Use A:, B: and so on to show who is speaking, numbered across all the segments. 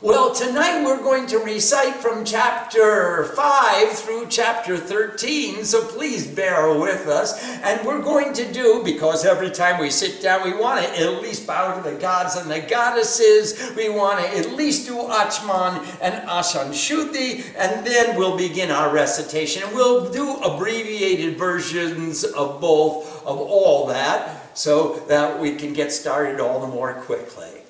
A: Well, tonight we're going to recite from chapter 5 through chapter 13, so please bear with us. And we're going to do, because every time we sit down, we want to at least bow to the gods and the goddesses. We want to at least do Achman and Ashan Shuddhi, and then we'll begin our recitation. And we'll do abbreviated versions of both, of all that, so that we can get started all the more quickly.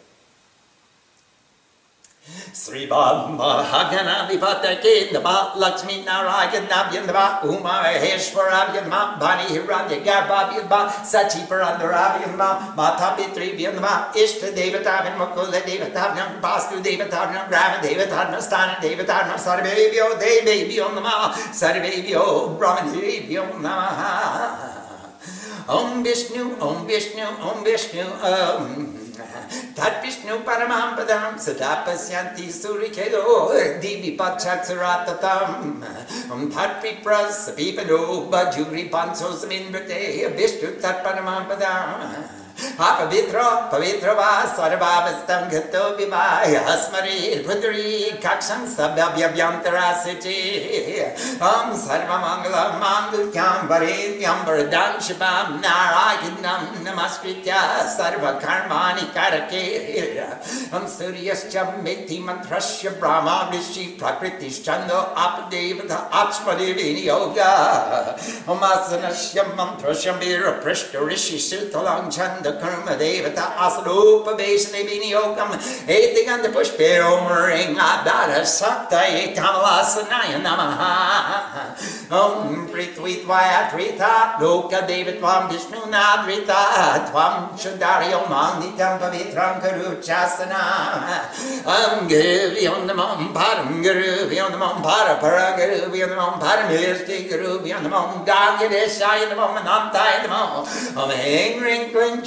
A: Sri Baba Haganadipatakinaba Lakshmi Narayanabhyandaba Uma Heshwarabhyandaba Bani Hiranyagarbhabhyandaba Sachi Parandarabhyandaba Mata Pitribhyandaba Ishta Devatavin Mukula Devatavnam Bastu Devatavnam Brahma Devatavnam Stana Devatavnam Sarvebhyo Devebhyo Nama Sarvebhyo Brahmanebhyo Namaha Om Vishnu Om Vishnu Om Vishnu Om Tat Vishnu Paramam Padam Sadapasyanti Surikedo Divi Pachatsuratatam Om Tat Vipras Vipano Bajuri Panso Saminbrate Vishnu Tat हा पवित्र पवित्र वा सर्वावस्थं घृतो विमाय स्मरीर्भुद्री कक्षं सभ्यभ्यभ्यन्तरा शुचि ॐ सर्वमङ्गलं माङ्गल्यं वरेण्यं वरदां शिवां नारायणं नमस्कृत्य सर्वकर्माणि करके। ॐ सूर्यश्च मिथि मन्त्रस्य ब्रह्मा ऋषि प्रकृतिश्चन्दो अपदेवता आत्मदेवी नियोगा ॐ आसनस्य मन्त्रस्य वीरपृष्ठ ऋषि सुतलां छन्द Prishta Rishi Sutalang Chanda Karma Devata Asarupa Vesani Viniyogam Etiganda Pushpe Om Ring Abdara Sakta Kamalasana Namaha. Om Prithvitvaya Trita Loka Devatvam Vishnu Nadrita Tvam Chandaryo Manditam Pavitram Karuchasana Om Gurvyo Namam Param Gurvyo Namam Para Para Gurvyo Namam Paramisti Gurvyo Namam Gagadeshaya Namam Anantaya Namam Om Heng Ring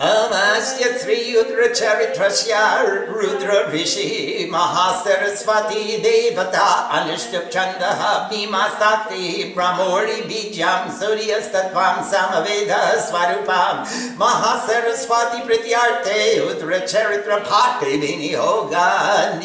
A: अमास्य श्रीरुद्रचरित्रस्य रुद्रऋषिः Mahasaraswati देवता अनिष्टछन्दः पीमासात्री प्रमोळिबीज्यां सूर्यस्तत्त्वां सामवेदः स्वरूपां Mahasaraswati प्रत्यार्थे रुद्रचरित्र भाटविनियोगम्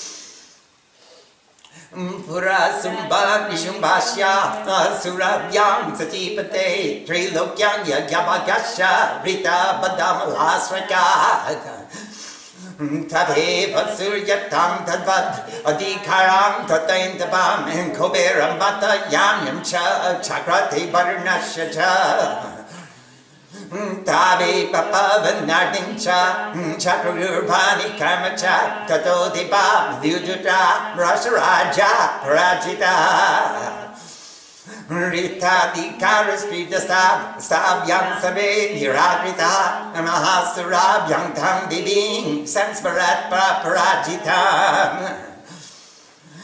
A: chutuya babam Gauri deha samu babam Shri jagatam adarabhutam maham Purvamatra saraswati manupache shambhadi doityadinim Om kling rishirvacha Pura Sumba Nishumbashya Surabhyam Satipate Trilokyam Yagyabagasha Rita Badamalasraka Tadeva Suryatam Tadvad Adhikaram Tataintabam and Koberam Bata Yamyam Cha Chakrati Varunasha Cha Tavi papavanarding cha mm, chakrurvani karma cha tato dipa vyujuta rasaraja rajita. Rita di karastrita stab stabyam sabe niragrita mahasarabhyam tam bibing sansparat paparajita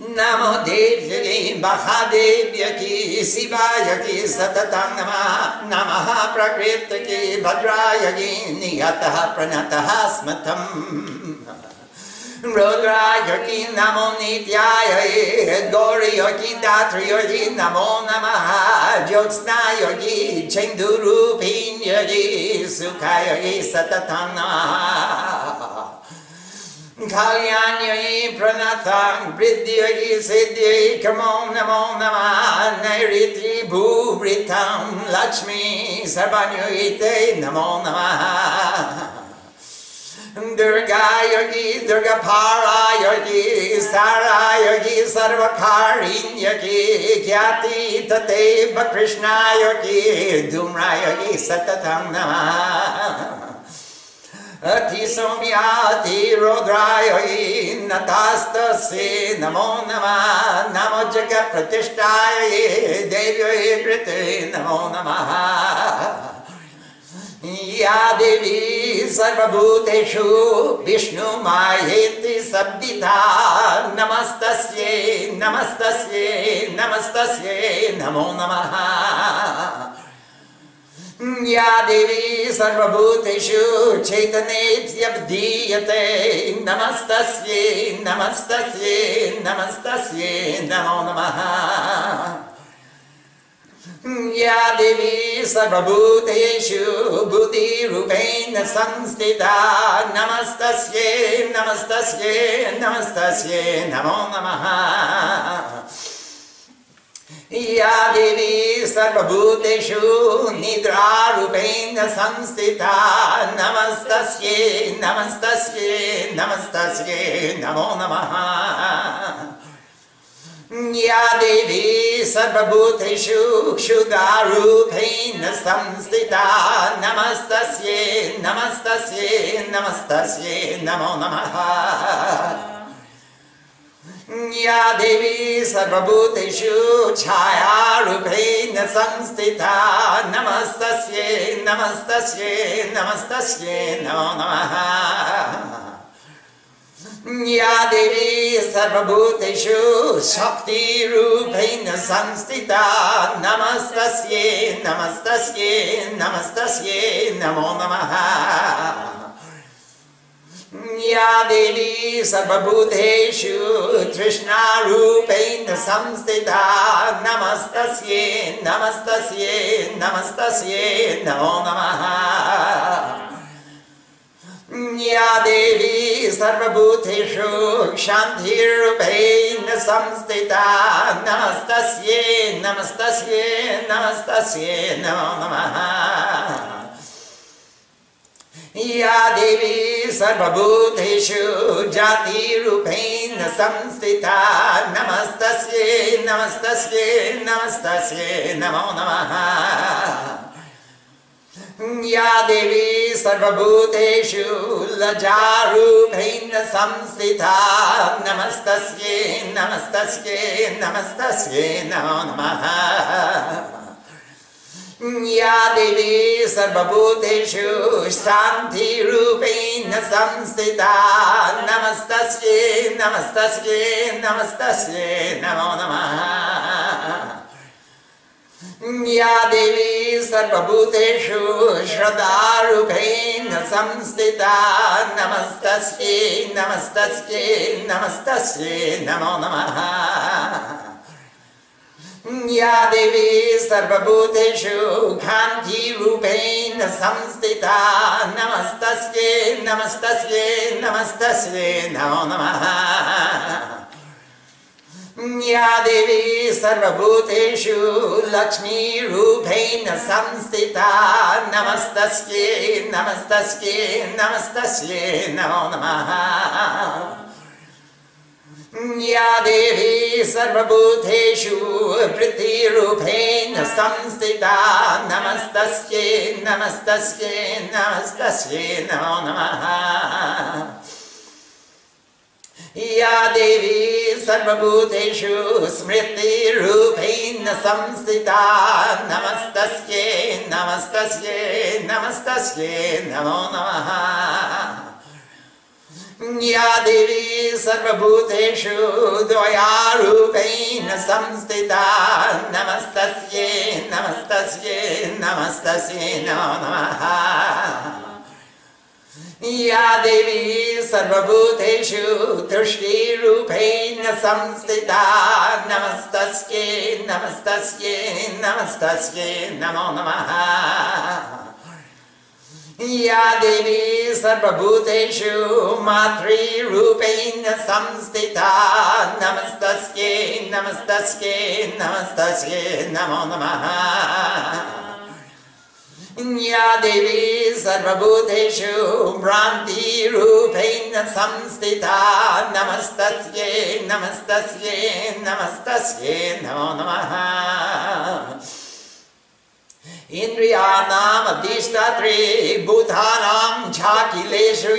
A: नमो देव्यै महादेव्यकी शिवायकी सततं नमः। नमः प्रकृतकी भद्रायकी नियतः प्रणतः स्मतम् रुद्रायकी नमो नित्यायै, गौरयोगी दात्रयोगी नमो नमः। ज्योत्स्नायोगी चेन्दुरूपिण्यगी, सुखायोगी सतत नमः। Kalyanyogi Pranatang Bridyogi Siddhi Kamo Namo Nama Nairiti Bhubritam Lakshmi Sarvanyoite Namo Namaha. Durga Yogi Durga Para Yogi Sara Yogi Sarvakarin Yogi Kyati Tateva Krishna Yogi Dumra Yogi Satatam Namah अति सौम्याति रुद्राय नतास्तस्य नमो नमः। नमो जगत्प्रतिष्ठाय देव्यै कृते नमो नमः। या देवी सर्वभूतेषु विष्णुमायेति शब्दिता नमस्तस्यै नमस्तस्यै नमस्तस्यै नमो नमः या देवी सर्वभूतेषु चैतन्येत्यब्धीयते नमस्तस्यै नमस्तस्यै नमस्तस्यै नमो नमः। या देवी सर्वभूतेषु बुद्धिरूपेण संस्थिता। नमस्तस्यै नमस्तस्यै नमस्तस्यै नमो नमः या देवी सर्वभूतेषु निद्रारूपेण संस्थिता नमस्तस्यै नमस्तस्यै नमस्तस्यै नमो नमः। या देवी सर्वभूतेषु क्षुदारूपेण संस्थिता नमस्तस्यै नमस्तस्यै नमस्तस्यै नमो नमः या देवी सर्वभूतेषु छायारूपेण संस्थिता। नमस्तस्यै नमस्तस्यै देवी सर्वभूतेषु शक्तिरूपेण संस्थिता। नमस्तस्यै नमस्तस्यै नमस्तस्यै नमो नमः या देवी सर्वभूतेषु तृष्णारूपेण संस्थिता। नमस्तस्यै नमस्तस्यै नमस्तस्यै नमो नमः। या देवी सर्वभूतेषु शान्तिरूपेण संस्थिता। नमस्तस्यै नमस्तस्यै नमस्तस्यै नमो नमः या देवी सर्वभूतेषु जातिरूपेण संस्थिता। नमस्तस्यै नमस्तस्यै नमस्तस्यै, नमो नमः। या देवी सर्वभूतेषु लजारूपेण संस्थिता। नमस्तस्यै नमस्तस्यै नमस्तस्यै, नमो नमः। देवी सर्वभूतेषु शान्तिरूपेण संस्थिता। देवी सर्वभूतेषु श्रद्धारूपेण संस्थिता। नमस्तस्यै नमस्तस्यै नमस्तस्यै नमो नमः या देवी सर्वभूतेषु कान्तिरूपेण संस्थिता नमस्तस्यै नमस्तस्यै नमस्तस्यै नमो नमः। या देवी सर्वभूतेषु लक्ष्मीरूपेण संस्थिता नमस्तस्यै नमस्तस्यै नमस्तस्यै नमो नमः या देवी सर्वभूतेषु वृत्तिरूपेण संस्थिता। नमस्तस्यै नमस्तस्यै नमस्तस्यै नमो नमः। या देवी सर्वभूतेषु स्मृतिरूपेण संस्थिता। नमस्तस्यै नमस्तस्यै नमस्तस्यै नमो नमः या देवी सर्वभूतेषु द्वयारूपेण संस्थिता। नमस्तस्यै नमस्तस्यै नमस्तस्यै नमो। नमः या देवी सर्वभूतेषु तुष्टिरूपेण संस्थिता। नमस्तस्यै नमस्तस्यै नमस्तस्यै नमो नमः या देवी सर्वभूतेषु मातृरूपेण संस्थिता। नमस्तस्यै नमस्तस्यै नमस्तस्यै नमो नमः। या देवी सर्वभूतेषु भ्रान्तिरूपेण संस्थिता। नमस्तस्यै नमस्तस्यै नमस्तस्यै नमो नमः इन्द्रियाणामधिष्ठात्रे भूतानां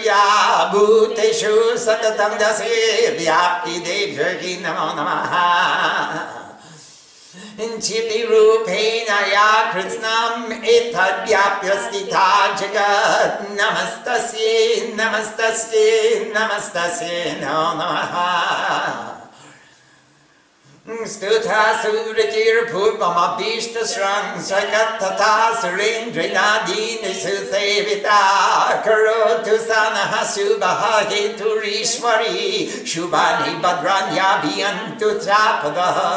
A: या भूतेषु सततं दशे व्याप्तिदेव्यै नमो नमः। चितिरूपेण या कृत्स्नम् एतद्व्याप्य स्थिता जगत् नमस्तस्यै नमस्तस्यै नमस्तस्यै नमो नमः Stutha surajir purvam abhishta shrang sakatata surindrinadini susevita karotu sanaha subaha shubani shubhani bhadranya bhiyantu chapadaha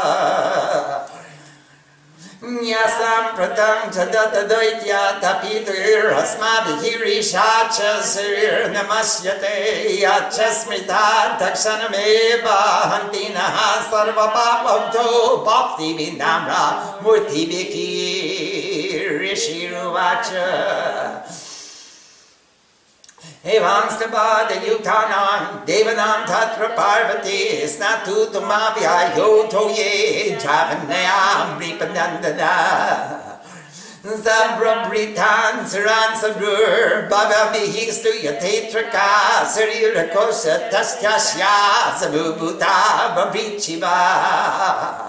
A: तपितुरस्माभिः ऋषा च श्रीर्नमस्यते यच्च स्मृता तक्षणमेव हन्ति नः सर्वपापब्धो पाप्तिविनाम्रा मूर्तिभिकी ऋषिरुवाच एवांस्तपादयुक्तानां देवनां तत्र पार्वती स्नातु तुमाभ्यायोधो ये जावन्नयां नृपनन्दना Zabrabриtan Saran Sabur Bhagavihi Stuyatetraka Sarirako Satastasya Sabubuta Babichiva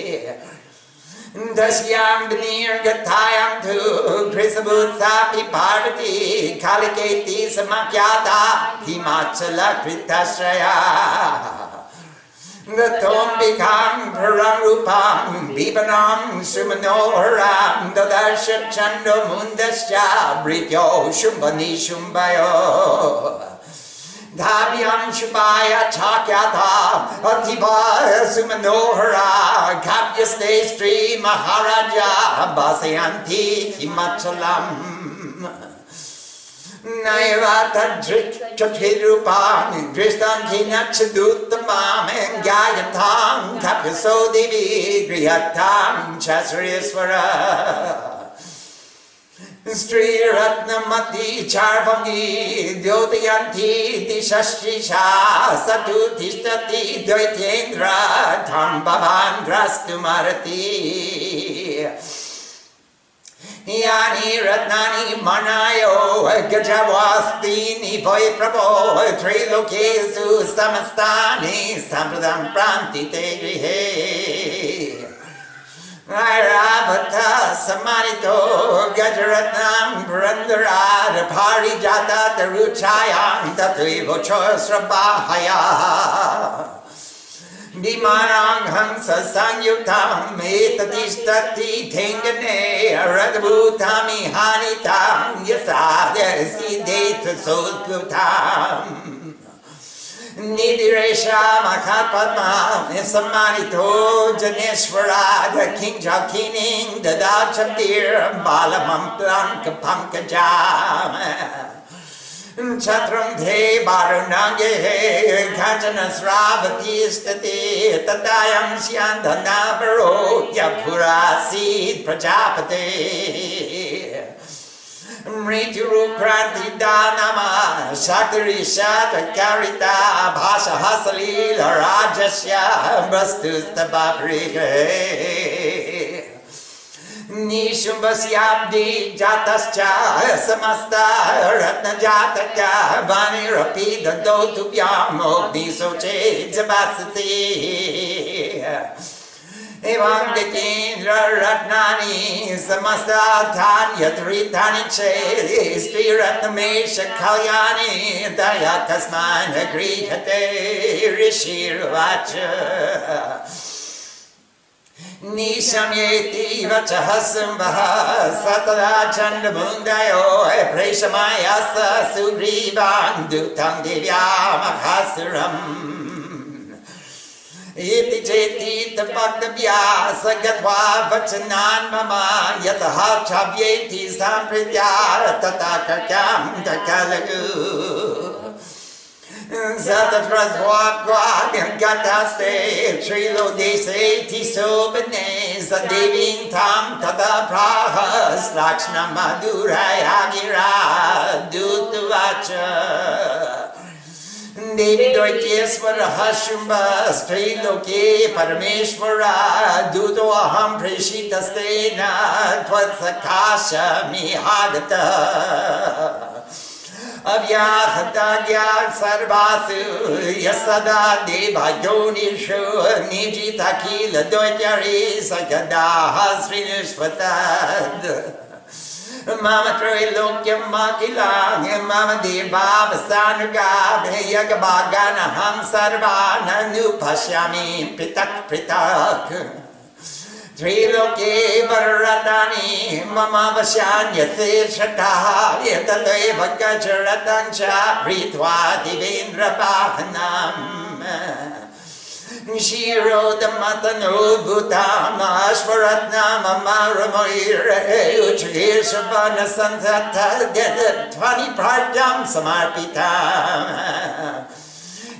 A: Giyate Dasyam Vinir Gatayam tu Krisabutsapi Parvati Kaliketi Samakyata Himachala Kritashraya Gatombikam Pararupam Bibanam Sumanoharam Dadarsha Shubhaya Chakyata Ativaya Sumanohara Kapyaste Sri Maharaja Basayanti Himachalam Naivata Chatirupam Dristan Hinachaduttamam Gayatam Kapyaso Devi Griyatam Chasriswara श्रीरत्नमती चार्वङ्गी द्योतयन्ती दिशश्रीशा स तु तिष्ठति द्वैतेन्द्र त्वं भवान् द्रष्टुमर्हति यानि रत्नानि मनायो गजवास्तीनि भोयि प्रभो त्रैलोकेषु समस्तानि समृदं प्रान्ति ते गृहे। रायराभद्र सम्मानितो गजरत्नं पुरन्दरार पारिजाता तरुच्छायां तथैव श्रबाहया विमानाङ्घं ससंयुक्ताम् एतदिष्टतिथेङ्गने रद्भूतामि हानितां यथा Nidiresha Sammanito Janeswara the King Jakining Dada Chatir Balamam Planka Pankajam छत्रं धे वारुणाङ्गे घटनश्रावती स्थिते तदायं स्यान्दनावरोग्यभुरासीत् प्रजापते Mrituru Kranti Danama Shaktari Shata Karita Bhasha Hasalila Rajasya Bastusta Baprige Nishumbhasyabdi Jatascha Samasta Ratna Jataka Vani Rapida Dotubhyam Ogni Soche Jabasati एवं दिकेन्द्र रत्नानि समस्तान्यत्रितानि चेत् श्रीरत्नमेष कल्याणि दया कस्मान् गृह्यते ऋषिर्वाच निशम्येति वचः सिंहः सतदा चण्डमुण्डयो प्रेषमायास सुग्रीवान् दूतं दिव्यामहासुरम् इति चेति तपक्तव्या स गत्वा वचनान् मम यतः छाव्येति सम्प्रीत्या तथा कर्क्यां दकलगु गतास्ते श्रीलोदेशेति शोभने स देवीं तां तथा प्राहस्लाक्ष्णमधुराया गिरा दूतवाच देवी द्वैकेश्वरः शुम्भस्त्रीलोके परमेश्वरा दूतोऽहं प्रेषितस्तेन न त्वत्सखाशमि अव्याहताज्ञा सर्वासु यः सदा देवाद्योनिषु निजिताखिलद्वचरे सगदाः गदाः Mama Tree Luke Monkey Long and Mama Dee Baba Sandragab Yagabagana Ham Sarvana Nupashami Pitak Pitak. Triloke Varatani Mama Vashanya Tishata Yatale Vagajaratancha Ritwa Divindra Bhavanam Nshirodamatan Ubutama Ashwaratnama Maramoira Uchir Shabana Santata Tvani pratyam Samarpita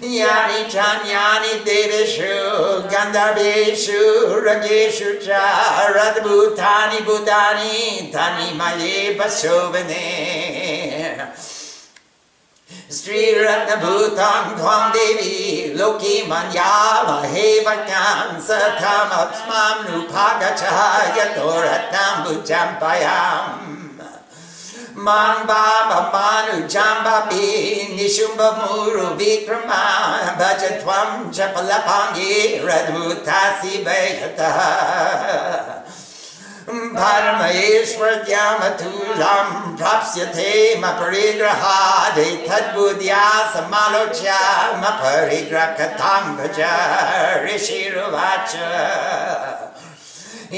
A: Yani Chanyani Deveshu Gandharveshu Rageshu charad Radbhutani Bhutani Tani Maye Pasovane श्रीरत्नभूतां त्वां देवी लोके मन्यामहे वज्ञां सथामप्स्मां नृभागचः यतो रत्नाम्बुजम्पयाम् मां वाममानुजाम्बापि निशुम्भमुरुविक्रमा भज त्वं च फलपाङ्गे रद्भूतासि वैहतः परमहेश्वर्यामतुलां प्राप्स्यते मपरिग्रहादेतद्बुद्ध्या समालोच्य मपरिग्रहकथां भज ऋषिरुवाच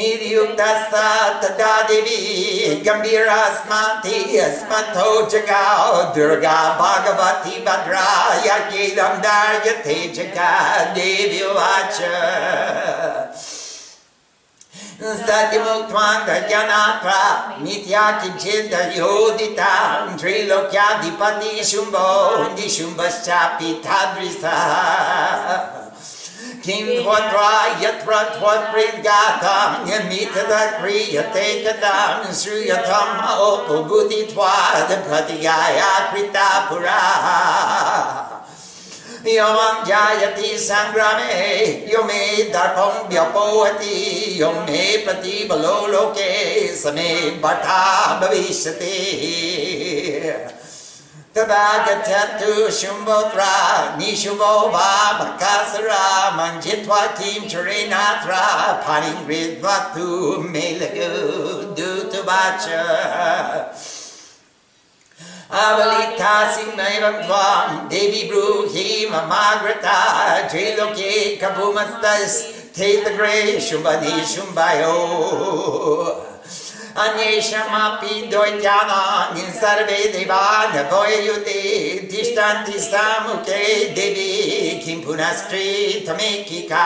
A: इत्युक्तस्ता तदा देवी गम्भीरास्माति अस्मथो जगाओ दुर्गा भगवती भद्रा यज्ञेदं दार्यते जगा देवी उवाच सत्यमुक्त्वान् गजनात्वा मिथ्या किञ्चिदयोदितां त्रिलोक्याधिपति शुम्भो निशुम्भश्चापि तादृशः किं त्वत्वा यत्र त्वत्प्रीद्गातां यन्मितदा क्रियते कथां श्रूयथम् औपबुधित्वादप्रतिगाया कृता पुरा Yomang jayati sangrame Yome darpam vyapovati Yome prati balo loke Same bharta bhavishyati Tadagacatu shumbotra Nishubo vabhakasara Manjitva kim charenatra Paringridvatu melagu Dutavacha आवलिता सिंहैव त्वां देवि ब्रूहि ममागृता जैलोके कपुमस्तेतग्रे शुम्बी शुम्बयो अन्येषामपि द्वैत्यानानि सर्वे देवान् देवायुते तिष्ठन्ति सामुखे देवी किं पुनस्त्री त्वमेकिका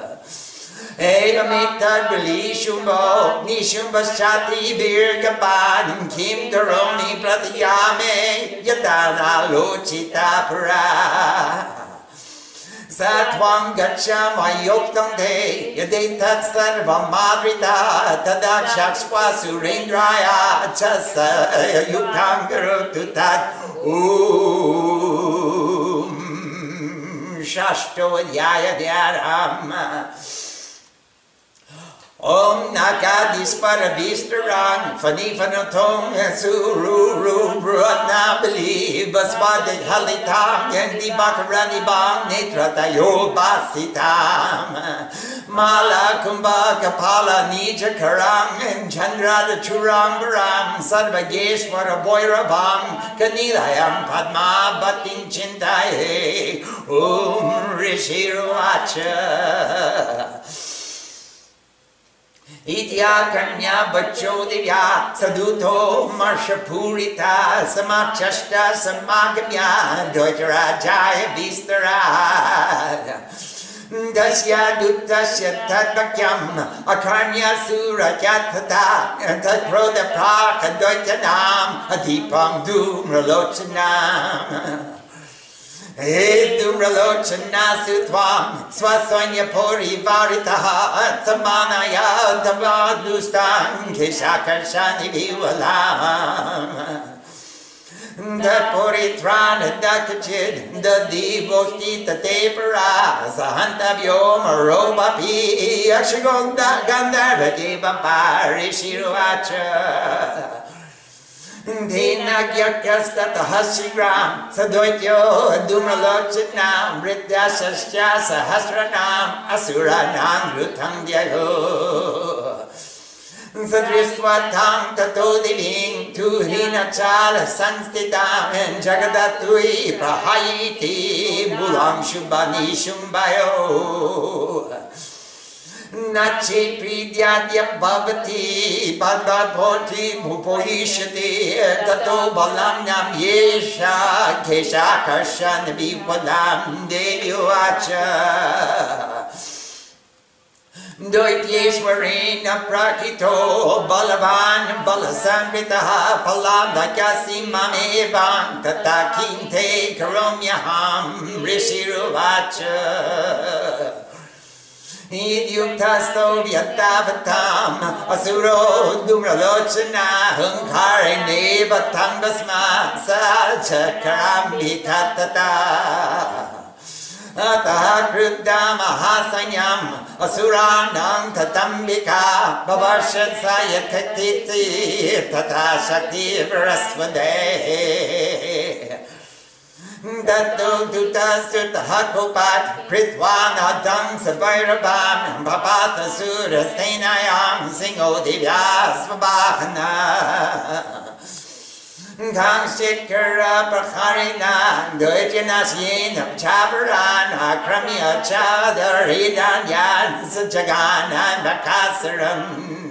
A: Evamitan Bilishumbo Nishumbashati Birgabanim Kim Doroni Pratyame Yadana Luchita Para. Satwang gacham ayoktam te yadetat sarvam madrita tadakshakshwa surendraya chasa yuktam garututat um shashto yaya dhyaram Om Nakadispara Vistarang Fani Fanotong Suru Brutnabali Basmadi Halitam Yendi Bakarani Bang Netratayo Basitam. Mala Kumbha Kapala Nija Karang Chandrada Churam Baram Sarvageshwara Kanilayam Padma Chintaye Om Rishiruacha इत्याकन्या बच्चो Divya, सदूतो मर्षपूरिता समाचष्ट समागम्या ध्वजराजाय Vistara दस्य दुत्तस्य तद्वक्यम् अकर्ण्यसुरजतथा तत्क्रोधप्राकद्वैतनाम् अदीपं धूम्रलोचनाम्। Eduralochanasutwa Swaswanya Puri Varitaha Samanaya Dabadustan Kishakarshani Vivala The Puri Trana Dakachid The Divokti Tatepara Sahanta Vyoma Roba Pi Akshagonda Gandharva bampari Shiruvacha दीनज्ञस्ततः शिग्रां सद्वयो दुमलोचितां मृत्याशश्च सहस्रणाम् असुराणां ऋतं जयो। सदृष्ट्वां ततो दिवीं धूहिनचालसंस्थितां बुलां शुम्भनि शुम्भयो। नचेपीद्या भवति बन्धोति भुपोयिष्यति ततो बलाम्यां येषा घेषाकर्षन् विपदां देव्युवाच द्वैतेश्वरेण प्राकृतो बलवान् बलसंवृतः फलाधकसि ममेवां तथा किं ते करोम्यहं ऋषिरुवाच युक्तास्तौ व्यक्तावताम् असुरो दुम्रलोचनाः हङ्कारेणेव तङ्गस्मा सा चक्राम्बिकतता अतः क्रुद्धा महासंज्ञाम् असुराणां ततम्बिका बवर्ष सा यथकीर्ति तथा शक्तिप्रस्वदे Dato Dutasut Hakopat, Pritwana Dang Sabairabam, Papata Sura Singo Divyasvabhana. Babahana. Kang Shikara Prakharina, Dojanasin of Chabaran, Akrami Sajagana, Bakasaram.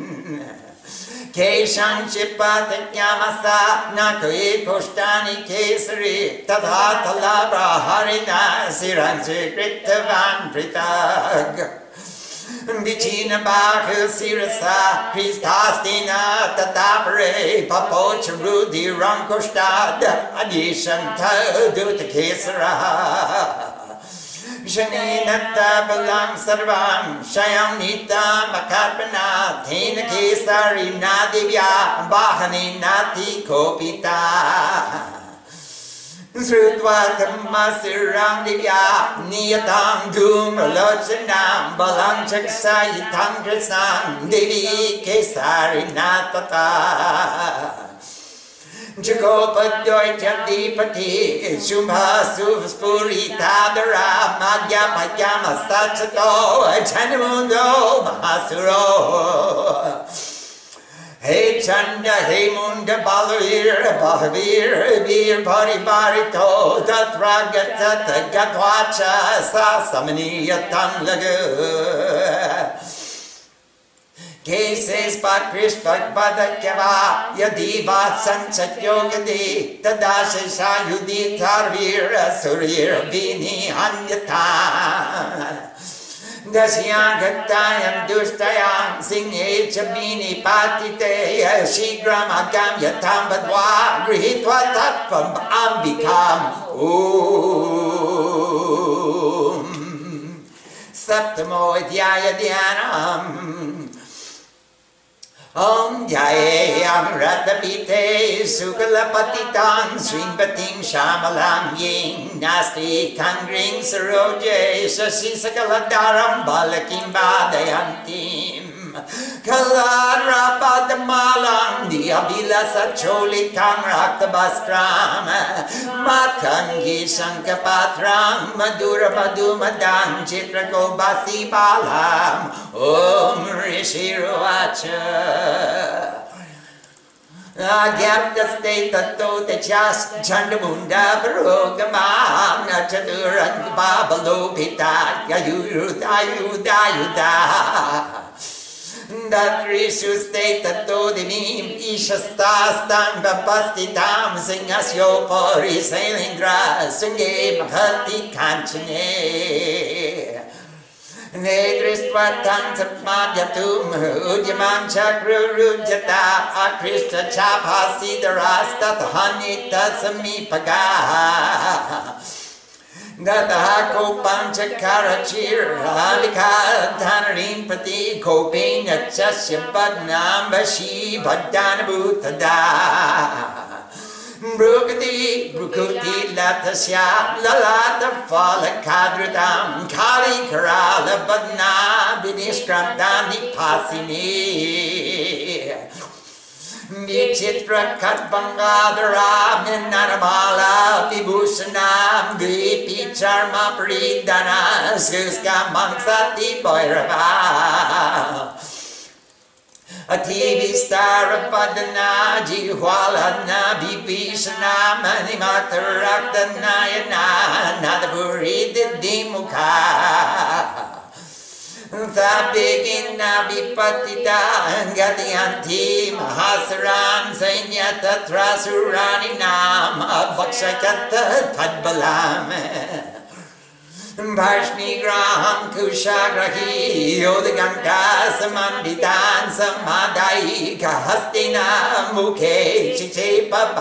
A: केषाञ्चित् पातज्ञामसा न त्वयि कोष्ठानि केसरी तथा तलाप्रहारिणा शिरञ्जीकृतवान् पृथक् विचीनबाहुशिरसा ह्रीस्थास्तेन तथा परे पपोच रुधिरङ्कुष्टाद् अदीशन्थ दूतकेसरः क्षणीनत्ताबलां सर्वां शयनीतामकर्पणा धेनकेसरिणा दिव्या वाहनेनाथि कोपिता श्रुत्वा धर्मशिरां दिव्या नियतां धूमलोचनां बलां चक्षायितां कृत्सां देवी केसरिणा तथा Divya Niyatam Dhum Lochanam Balam Chaksayitam Krishnam Devi Kesari Natata Jagopadyoy Jadipati Shumbha Suvspurita Madhya Madhyama Sachato Chanamundo Mahasuro Hey केशे स्पृष्ट वा यदी वा तदा शेषा युधिथा दशियाघट्टायं दुष्टयां सिंहे च मीनि पातिते शीघ्रमाज्ञां यथां बद्वा गृहीत्वा तत्त्वम् अम्बिकाम्। ओ सप्तमो ध्यायध्यानाम् Om Jaye Amarata Pite Sukala Patitan shama Shamalam Ying Nasti Kangring Saroje Sasin Sakala Daram Balakim Badayantim बालकीं वादयन्तीम् Kalarabadamalang Diabila Cholikang Raktabastram Matangi Sankapatram Madura Padumadang Chitrako Basti Balam Om Rishi Ruacha Agyaptaste tato te chas chandamunda parogamam na chaturan babalo pita yayuda yuda yuda Datrishuste tato dinim ishastastam bapastitam singasyo pori sailindra sunge mahati kanchane. Nedristvatan satmadyatum udyaman chakrurujata akrishta chapasidarastatahanita samipaga Gataha kopam दहाको पाँच कारचीर लालिका धनरीन प्रति coping अच्छा पद्नाम बशी भद्यान भूत ब्रुकति ब्रुकति लतस्या ललात फल खाद्रुताम खाली कराल बदना विनिष्क्रम दानी फासिनी Vichitra Katbangadara, Minanamala, Vibhushanam, Vipi Charma, Pridana, Suska, Mansati, Bhairava. Ativistarapadana Jihwaladna Vibhishana Manimatarakthanayana Nadapuri Didimukha Sabigina Vipatita Gatiyanti Mahasaran Sainyata Trasurani Nam Abhakshakata Tadbalam. Varshnigraham Kushagrahi Yodaganga Samanditan Samadai Kahastina Mukhe Chichepa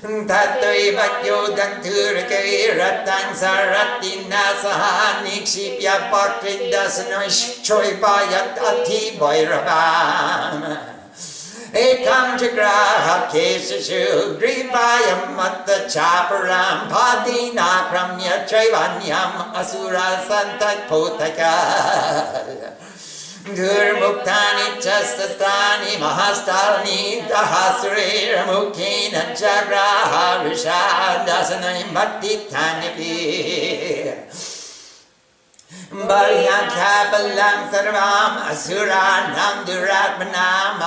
A: Bharana Tattva Yodanturake Ratan Saratina Saha Nikshipya Pakridasanosh Choipayat Ati Bhairabam Ekam Jagraha Kesashu Grivayam Matta Chaparam Padina Asura Gurmuktani Chastastani Mahastani Dahasure Mukina Jagraha Rishadasanai Bhakti Tanipi Bharyanthapalam sarvam asuranam duratmanam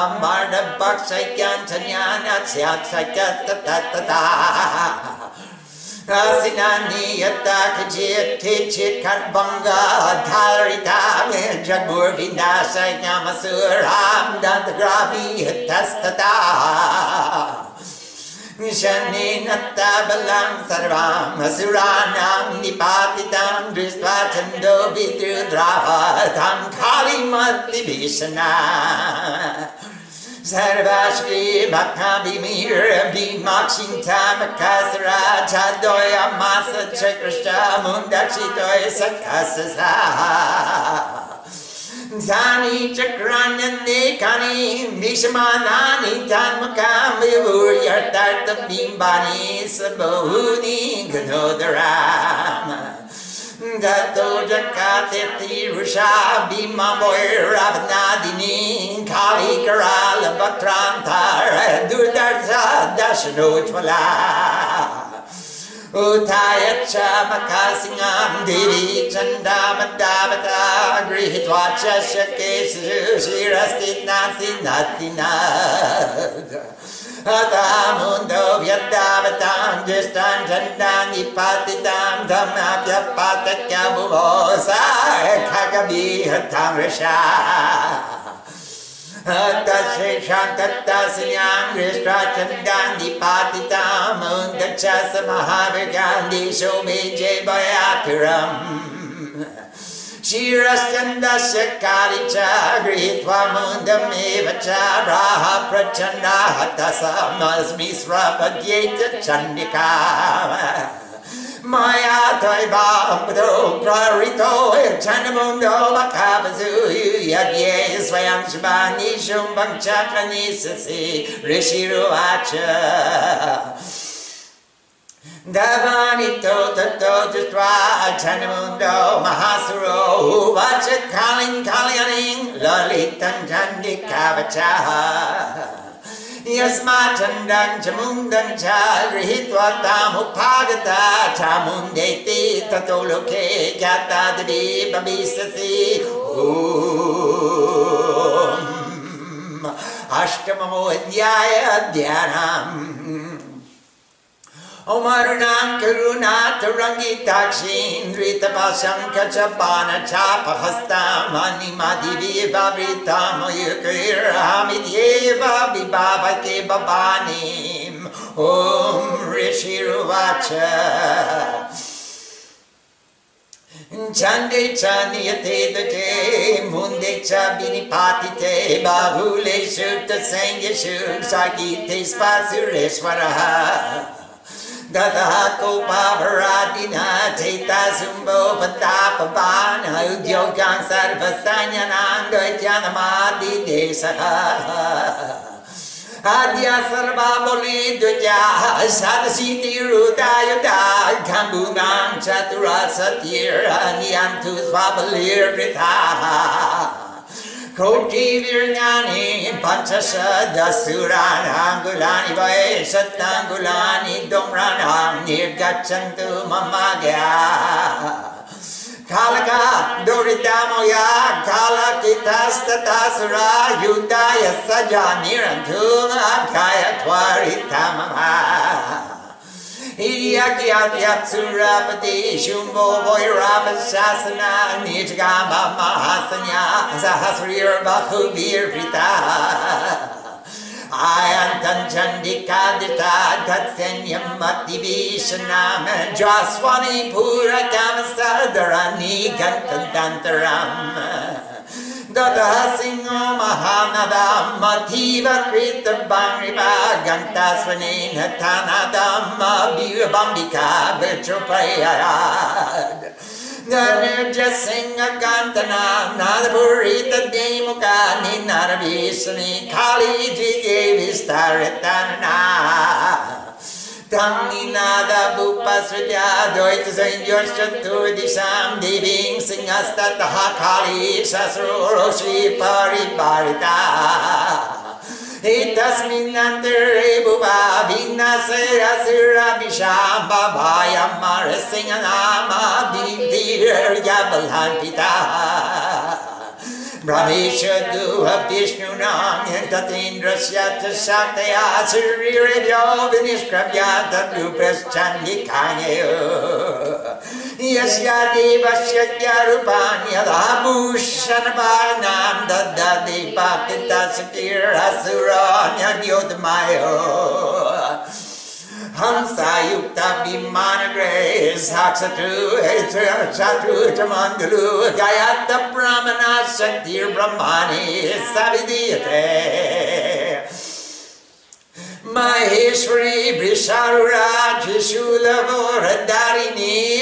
A: yatta kajit kichit karbanga dharita jagur vinasayam asuram dantagravi tastata Shaninatabalam sarvam asuranam nipatitam drisva chando vidrudravatam kalimati bhishana Sarvashri Bhaktavi Miram Dimakshintam Kasra Chadoya Masa Chakrishta Mundakshitoya Sakasa Saha Dhani Chakranandi Kani Nishamanani Dhanmakam Vivuryartartam Bimbani Sabohuni Ganodaram Dato Jakateti Rusha Bhima Boy Ravnadini Kali Karala Bhaktrantar Durdarsa Dashanotvala Uttayacha Makasingam Devi Chandamadavata Grihitva Chashakesu Shirasti Nasi अतामुन्दो व्यद्दावतां ज्येष्ठान् झण्डान् निपातितां धम्नाप्यपातक्यमुभोसा खगबीहतां वृषा। श्रीशाङ्कत्तासिन्यां दृष्ट्वा चन्दान्दिपातितां स महाभिगान्धि जय क्षीरस्कन्दस्य कारिच गृहीत्वा मुदमेव च राः प्रचण्डा हतसमस्मि स्वपद्ये च चण्डिका माया त्वयिबाब्धो प्रवृतो जनमुन्दो मखापसु यज्ञे स्वयं शुभानि शुम्भं च कनिषसि ऋषिरुवाच Davanito Tato Tatra Chanamundo Mahasuro Vacha Kalin Kalyaning Lalitan Chandikavacha यस्माच्छन्दं च मुन्दं च गृहीत्वा तामुपागता चामुण्डेति ततो लोके ज्ञाता देवी भविष्यसि अष्टमोऽध्याय ध्यानम् Omarunan karuna tarangitaksindritapasam kachapana mani madivi vabritam yukiramidyeva vibhavate babanim Om Rishiruvacha Chande cha niyate date munde cha binipatite bahule shukta sangya shuk sagite spasureshwaraha Dataha Kopa Paradina Chaita Sumbo Patapavana Udyogang Sarvasanyananga Janamadi Desaha Adya Sarva Boli Dutya Sadasiti Rudayuta Kambunam Chaturasatira Nyantu Swabalir Pritha कौटिवीर्याणि पञ्चशदसुराणाङ्गुलानि वै सत्ताङ्गुलानि निर्गच्छन्तु ममाज्ञा कालका दुरितामया कालकितस्ततासुरा युताय सजा निरन्धुमाध्याय त्वरिता मम Hiryakyatyapsurapati Shumbo Voirapasasana Nijgama Mahasanya Sahasrir Bahubir Prita Ayantan Chandika Dita Tatsenyam Matibhishanam Jaswani Pura Kamasadarani Gantantantaram Dada Singo Mahanadam Mativa Krita Bangriba Gantaswani Natanadam Bambika Vitrupayad Nirja Singha Gantana Tamninada Bhupasvidya Dvaita Saindhyashchantur Disham Deving Singhastataha Kali Shasruroshi Pariparita Etasminantere Bhuva Vinasera Sura Visham Bhavaya Marasinganama Divir Yabalan Pita Brahmeshadu Vishnunam Tatindrasya Shaktaya Suriridyo Vinishkrabya Tatrupas Chandikanya Yasya Devasya Gyarupanya Bhushanabhanam Dadadi Papita Asuranya Yodamayo Hamsayukta Vimanagre Saksatu Chatru Chamangalu Gayata Brahmana Shaktir Brahmani Savidiyate Maheshwari Brisharura Trishulavoradharini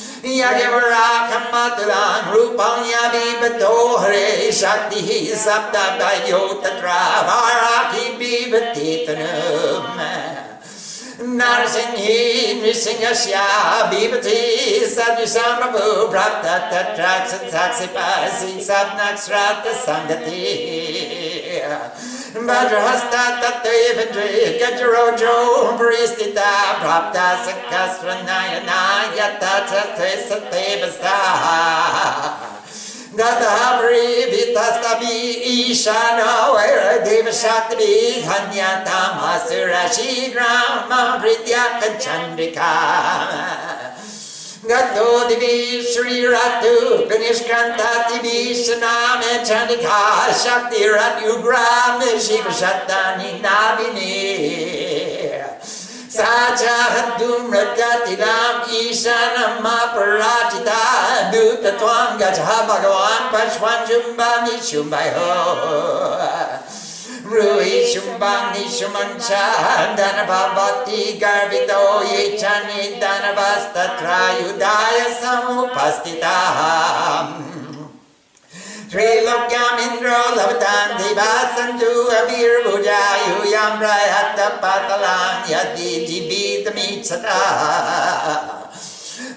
A: यजवराखमतुलां हरे शक्तिः सप्तभयो तत्रा वाराखि बिबति नरसिंही नृसिंहस्या प्रभु भ्रात तत्राक्षि साक्षि सङ्गतिः Vajrahasta Tattevadri Gajarojo Paristita Prapta Sakasranayana Yata Tate Satevasta Dadahabri Vitastabi Ishana Vaira Deva Shakti Hanyatam Asurashi Grama Vridyaka Chandrika Gato Divi Sri Ratu Pinishkanta Divi Saname Chandika Shakti Ratu Grame Shiva Shatani Nabini Saja Dumratatilam Ishanam Maparajita Duta Twam Gacha Bhagavan Jumbani Shumbayo ्रूयि शुम्बान् निषुमंशान् गर्वितो ये च शाधनवस्तत्रायुधाय समुपस्थिता। श्रीलोक्यामिन्द्रो लभुतान् दिवासञ्जु अभिर्भुजायुयां रायत्तला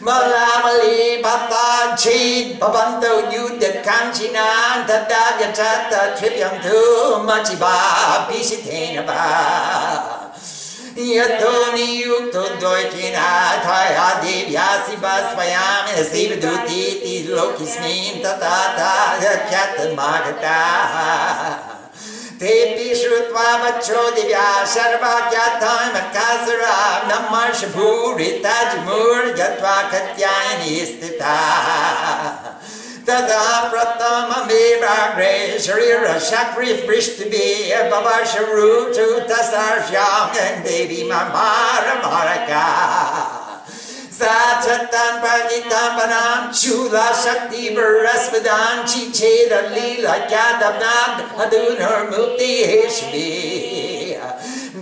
A: Malamali Papa Chid Pabanto Yuda Kanchina Tadagya Tata Tripyam Tu Machiba Pisitena Ba Yatoni Yukto Doikina Taya Devyasi Basvayam Sivaduti Ti Lokismin Tata Kyatan Magata तेऽपि श्रुत्वा वच्छो दिव्या सर्वाख्यातामकासुरा नमर्षभूरिताजमुर्गत्वा कत्यायनी स्थिता तदा प्रथममेवाग्रे शरीरशक्रिपृष्ठिभिः बवर्षरुचु तस्यां देवी ममारमारका Tada Sachatan Pagitampanam Chula Shakti Varasvadan Chicheda Lila Yadavnad Adunar Mukti Heshvi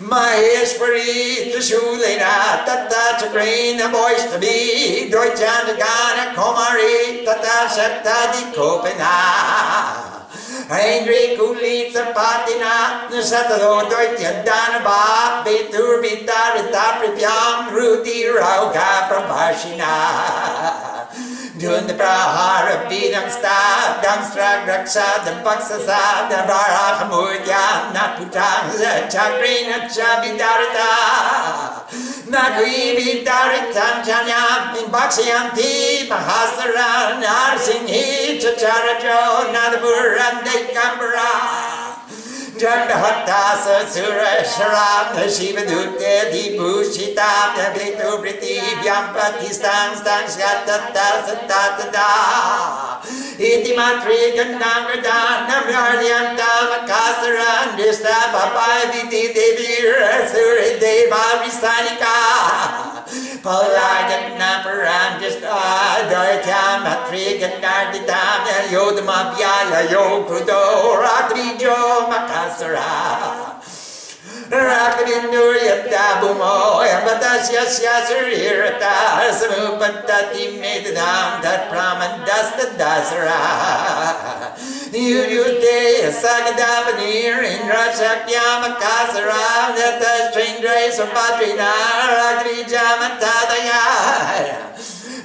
A: Gyan Tojasa Brahmani Chakro Chatru Ni Naspadavati Maheshwari Trishulena Tata Chakrina Boishtabi Doichandagana Komari Tata Shaktadi Kopena Kulitsa Patina Nasatado Doityadana Bab Betur Vitarita Pripyam Ruti Rauka Prabhashina Dun the Prahara Vidam Sta Dangstra Raksa the Baksasa the Barahamurya Naputa Chakrina Chavidarita Nagui Vidaritam Janyam in Baksayanti Mahasara Narsinghi Chacharajo Nadapuram Dekambara दण्डहत्तास सुरश्रां शिवदूते दीभूषिताभ्यभितुभृतिभ्यां प्रतिस्तां स्तां स्यात्तत्ता सत्ता तदा इति मात्रे गन्नाङ्गदानव्यार्यन्तामकासरान् दृष्टा भपादिति देवीरसुरदेवाविसानिका पौराजन्ना पुरां Papai Viti Devi Suri Deva Visanika Palagan Param just Daitam Matri Gandangadan Yodama Vyaya Yokudo Rakrijo Makasara Rakabinduryattabumo Yamatasya Syasarirata Samupatati Medadam Tat Pramandasta Dasara. Yuyute Sagadavanir Indra Shakyamakasara Nata Strindra Sampatrina Rakrijamatadaya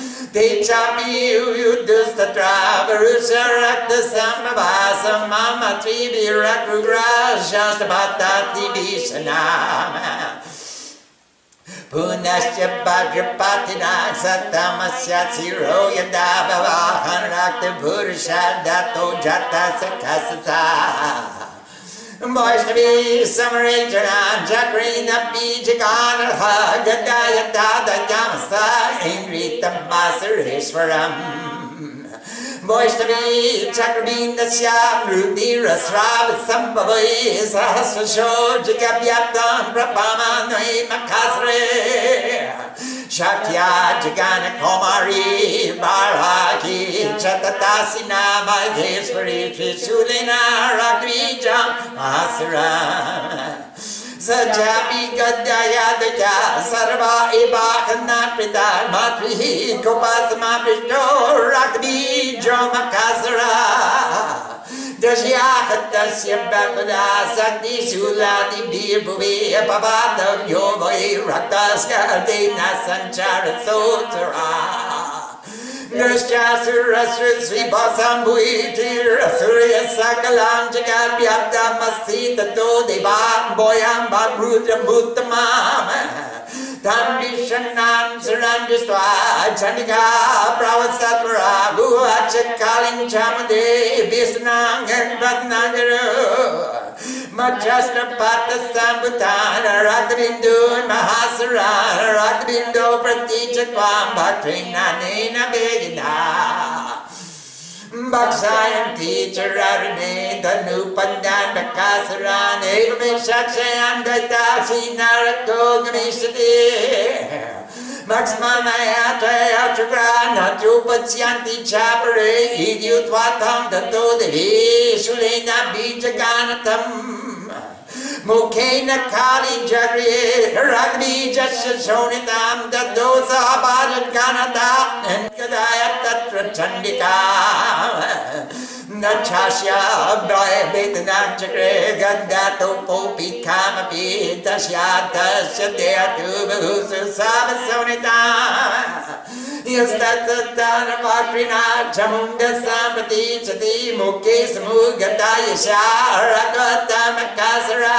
A: Rupastat Parakama Yavanta Pratiptasya Shashirira Drakta Binda Bhatavanta Purusha Tatasa Virga Palavikrama Te chapi yudhustatra varusarakta samavasa mama trivirakrugra shastabhatati vishanama Punasya Bhadrapatina Satamasya Siro Yada Bhavahan Rakta Purusha Dato Jata Sakasata Vaishnavi Samarajana Jagrina Bijagana Gadaya Dada Yamasa Indrita Basareswaram Vaishnavi Chakrabinda Syam Rudira Srava Sambhavai Sahasrasho Jagabhyaptam Prabhamanai Makasre Shakya Jagana Komari Baraki Chatatasina Maheshwari Trishulina Rakrijam Mahasara सर्जापि गद्यायादया, सर्वा एवाहना पिता, मातुः गोपासमा पिष्टो, राग्नि जोमकासरा तस्य बकुला सन्ति शूलादिभिः अपवादव्यो वै रक्तस्य Deva Boyam Bhabrudra Bhuttamam Tambishanam Surandistwa Chandika Pravasatmara Bhuachakaling Chamade Visnang and Majasta Pata Sambutana Rakrindu Mahasara Rakrindo Pratichakwam Bhatrinanena Begina Baksayan teacher Arane Danu Pandan Bakasaran Evame Shakshayan Daitasi Narako Ganeshati Maksmanayataya Chakra Natupatyanti Chapare Idyutvatam Tato Devi Sulena मुखेन कालिजर्ये रग्निजस्यशोणितां ददोसः पाजत्कानता कदाय तत्र चण्डिका। न छास्याभयवेदनां चक्रे गन्धातोपोऽपि कामपि, तस्या तस्य देहतु बहुषु सामसोनिता यस्तत्तानपात्रिणा चमुण्डसाम्प्रति चति मुखे समुगता यशा रगतमकासरा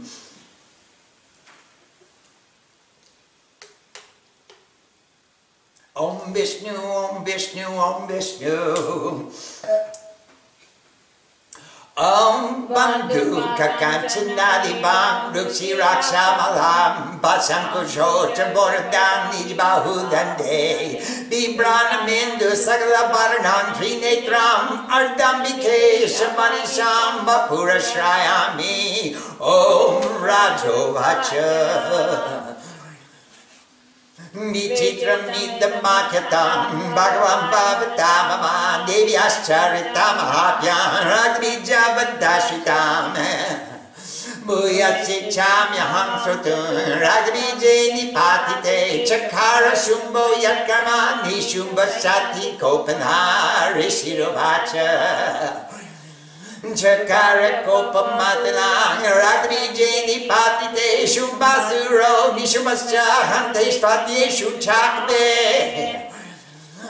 A: Om Vishnu, Om Vishnu, Om Vishnu. Om Bandhu Kakantanadi Bam Ruksi Rakshamalam Pasankusho Tamboradam Nijibahu Dande Vibrana Mindu Sakala Bharanam Trinetram Ardambike Shamanisham Bapura Shrayami Om Rajo विचित्रमिदं भगवान् भवता मम देव्याश्चरितामहाभ्यां राग्विजवद्दाश्रिताम् भूयच्छिक्षाम्यहं श्रुतु राग्विजे निपातिते चकार शुम्भो यत्कर्मा निशुम्भसाथि कौपना ऋषिरोवाच Chakarakopamatalang Ragvijeni patiteshu basuro nishumascha hanteshpatyeshu chakde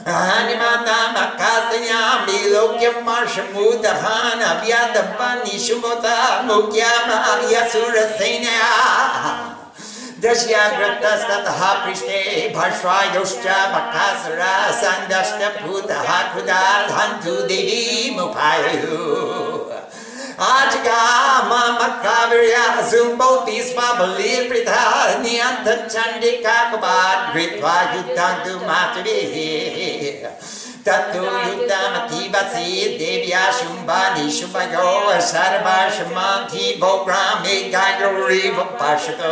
A: Animanam akasanyam vilokyam mukya avyadapanishumota mukyam yasurasenya दश्याग्रतस्ततः पृष्ठे भष्वायुश्च भक्खासुरा सन्दश्च भूतः hakudal, hantu devi mupayu. Ajga Mama Kavirya Zumbodhisma Baliprita Nyanta Chandika Kubad Gritva Yutantu Matri Tatu Yutamati ni shumba Shumbani Shumbayo Sarva Shamanti Bogram Egayori Vapashko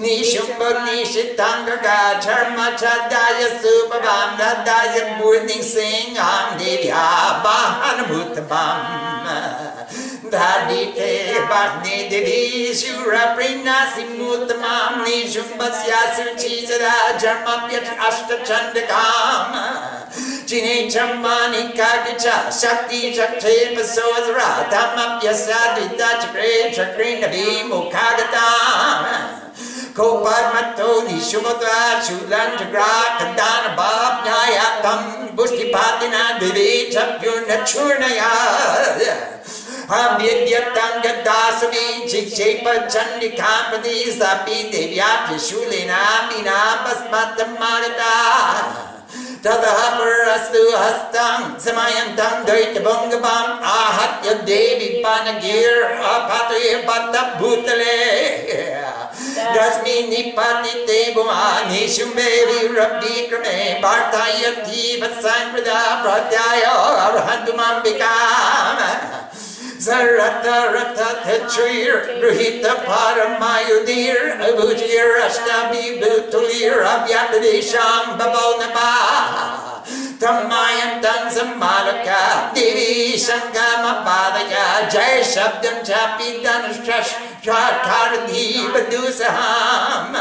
A: निशुम्बनिशिताङ्गगाधर्मच्छदाय सुपवां रदाय मूर्तिं सिंहां दिव्या वाहनभूतवाम् Dadite bahne devi shura prinasi mutamam ni shumbasya suchitara jarma pyat ashta chandakam Chine chamani kagicha shakti shakti pasodra dhamma pyasa dita chakre chakrina bhimu kagatam कोपार्मत्तोनि सुमत्रा शूलान्तग्राकदानवाप्यायातं पुष्टिपातिना दिवेचप्युन्नचूर्णया अभ्यद्यत्तं गद्दासमे जिक्षेपचण्डिकापदे सापि देव्या त्रिशूलेनापि नापस्मात् मानिता। तदहपरस्तु हस्तं समयन्तं दैत्यभङ्गपम् आहत्य देवी पानगिर् अपतये पत्तभूतले रश्मि निपतिते भुवानि शुम्भेरि रब्धिक्रमे वार्तायतीव संकृता प्रत्याय अर्हन्तुमम्बिकाम् Sarata Rata Trir Ruhita Paramayudir Abujir Ashtabi Butulir Abhyatadisham Babonapa Tamayam Tansamalaka Devi Sangama Padaya Jai Shabdam Chapi Danastrash Shakaradi Badusaham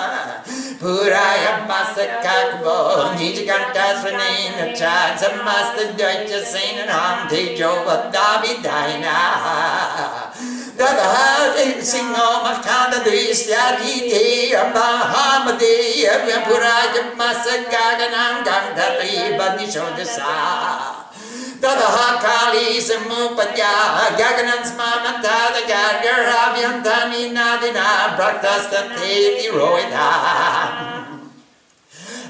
A: Puraya Masakakbo Nijagantasvanin Chad Samasta Deutsche Sinanam Tejo Vadavi Daina. Dada Singo Makanda Drishyaditi Mahamadi Puraya Masakaganam Gandhari Badishodasa Tadaha Kali Samupatya Gaganan Smamata Gagarabhyantani Nadina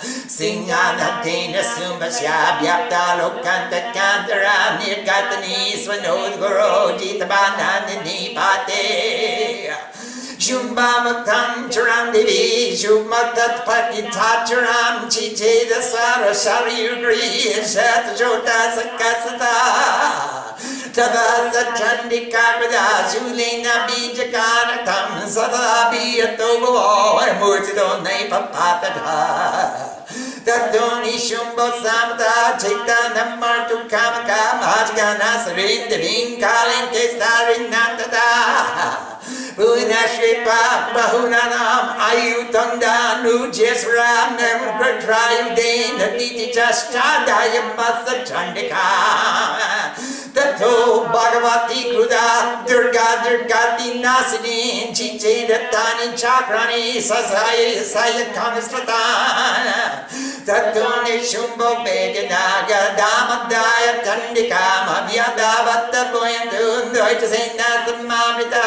A: Singanatena Sumbasya Vyapta Lokanta Kantara Nirgatani Svanod Guru Jitabanani Pate Shumbamatam Charam Devi Shumatat Pakitacharam Chicheda Sara Shari Ugri Shat Jota Sakasata Tadasa Chandika Prada Shulina Bijakanatam Sada Biyatobo Murtido Nepapatata Tatoni Shumbo Samta Chaitana Martu Kamaka Majgana Sarin Devin Shipa Bahunanam Ayutanda Nujisra Nempratrayudena Niti Chastadayam Matha Chandika. तथो भगवती कृदा दुर्गा दुर्गाति नासिनी चिचे दत्तानि चाक्राणि ससाय साय कामस्मतान तथो निशुम्भो वेगना गदामदाय चण्डिकामव्यदावत्त गोयन्दु द्वैतसेना सम्मामिता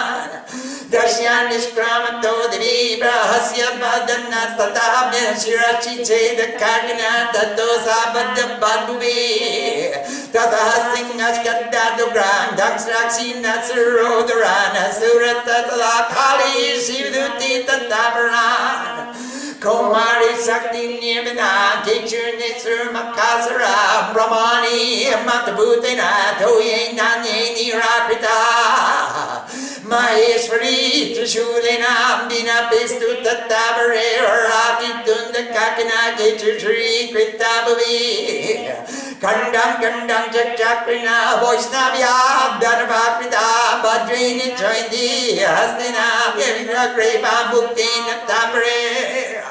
A: दर्श्यानिष्क्रामतो दिवीब्राहस्य पादन्नस्तताभ्यः शिरसि चेद् काकिना ततो सा बद्धबान्धुवे ततः सिंहस्कद्दातुग्रां दक्षराक्षी न सुरोदुरा न Komari Sakti Nirvana Teacher Nitsur Makasara Brahmani Matabhutana Toye Nanye Nirakrita Maheshwari Trishulina Bina Pistu Tattavare Rati Tunda Kakana Teacher Shri Kritabhavi Kandam Kandam Chakrina Vaishnavya Dharmakrita Badrini Joindi Hastina Yavira Greva Mukti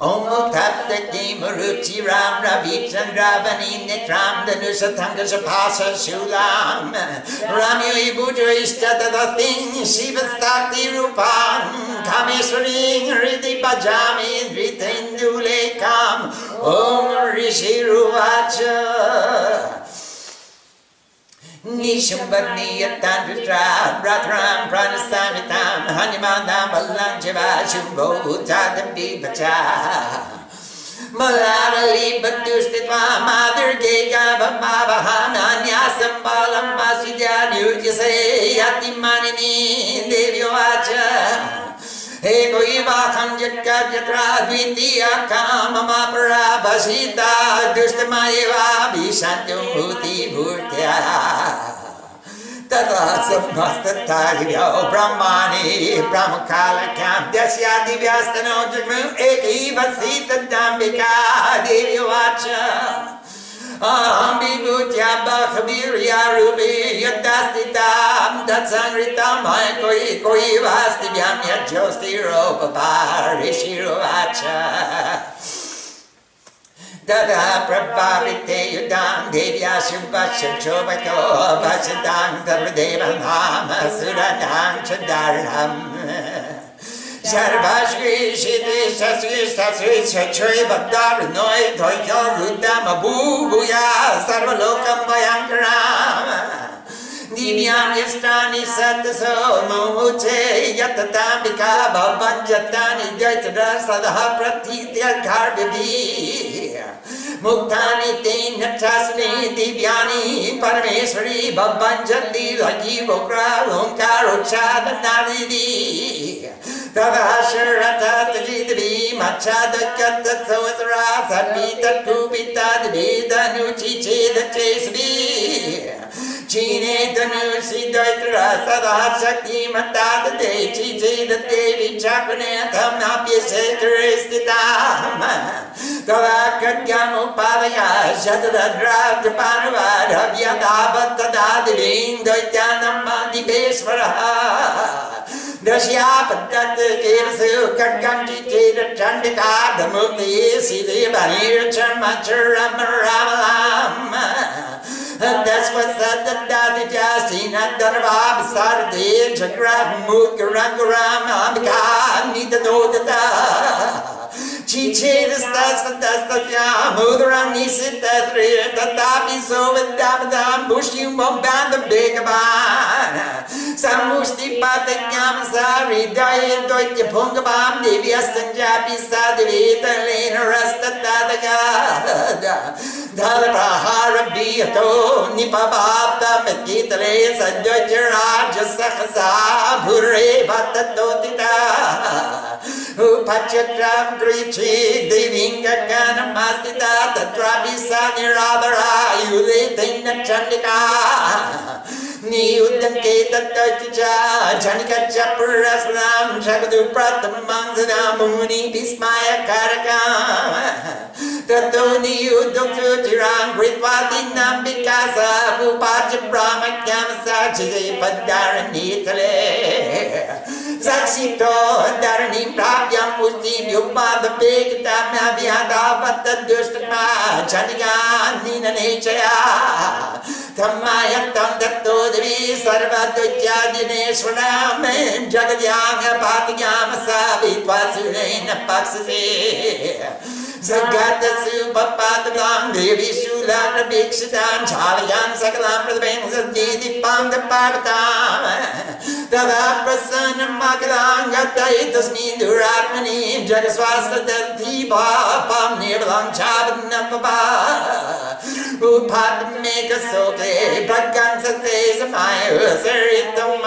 A: Om Tatta Kimaruchi Ram Ravi Chandravani Nitram Danusatanga Sapasa Shulam. Ramyu Ibuja Ishtata Thing Shiva Stakti Rupam. Kameswari Riti Bajami Ritendule Kam Om Rishi Ruvacha Nishambadniyatandra Bratram Pranasamitam Hanimanam Balanjava Shumbo Uttadam Vipacha Maladali Batustitva Mother Gega Bhavahana Nyasam Balam Masvidya Nujase Yatimanini Devyovacha हे द्वैवाखं यत्कार्यत्राद्वितीयाख्या मम पराभसिता दुष्टमयेवाभिसञ्जम्भूतिभूत्या ततः सम्भस्तत्थादिभ्यो ब्रह्माणि ब्रह्मकालख्यां दस्यादिव्यास्तनो Yadastitam Datsangritam Koi Koi Vastivyam Yajostiro Paparishiro Acha Dada Prabhavite Yudam Devya Shubhasham Chobako Vachadam Dharmadevam Hama Suranam Chandaranam Сарвашки шиты сасви сасви шачой баттарной Тойо рудама бубуя сарвалокам баянкрама दिव्यान्यष्टानि सत्सो मोचे भवञ्जतानि जयतदा सदा प्रतीत्यर्घाभिः मुग्धानि तेन चास्मि दिव्यानि परमेश्वरी भवञ्जन्ति लघिवक्रालोङ्कारोच्छादनादिदि तदा शरणतत्रिद्री मच्छादकत्तसोत्रा चेदचे श्री चीने धनुषी धनुषिदयतृढः सदा शक्तिमत्ताददेशि चेदत्तेवि चापणे अथ नाप्यशेतुरे स्थिताः तदा कट्यामुपादया शतदद्राजपानवाढव्यतावत्तदा दिवीं बनीर दिवेश्वरः दश्यापद्दत्केवसुखड्गं The Devi Chakranatham Napya Sekaristhitam Tavakatyam Upavaya Chiche Vistas Fantastasya Mudra Nisitasriya Tatapi Sovidamadam Bushi Mombanda Bhagavana Samushti Patanyam Sari Daya Doitya Pungabam Divyastanjapi Sadivita Lena Rastatadaga Dhalapahara Biyato Nipabhata Medgitale Sanjoyaraja Sakhasa Bhure Bhatatotita Upachakram Grichi Devinga Kana Mastita Tatrabi Sanirabara Yulitina Chandika नियुद्धं केतत्तच्चा झनिकच्च पुरस्नां शगदुप्रतममांसनां मुनिभिस्मायकारका ततो नियुद्धं सुचिरां कृत्वादिनां विकासामुपाच प्रामज्ञां साक्षिजे पद्धारणीतले सक्षितो धरणीं प्राप्यां पुष्टिं युग्मादपेकिताम्या विहतापत्तदुष्टमा झनिका निननेचया धम्मायत्तं दत्तो पृथ्वी सर्वदुज्यादिने शृणाम जगव्याङ्गपातियाँ सा वित्वासिणेन पक्षसे। Tamayantam Datto Devi Shulam Bhikshitam Chalayan Sakalam Pradabeng Zadidi Panda Parvatam Dada Prasanam Makaram Gatai Tasmin Duratmani Jagaswasta Dadiva Pam Nirvalam Chabadam Baba Upadmeka Soke Bhagan Sate Samaya Saritam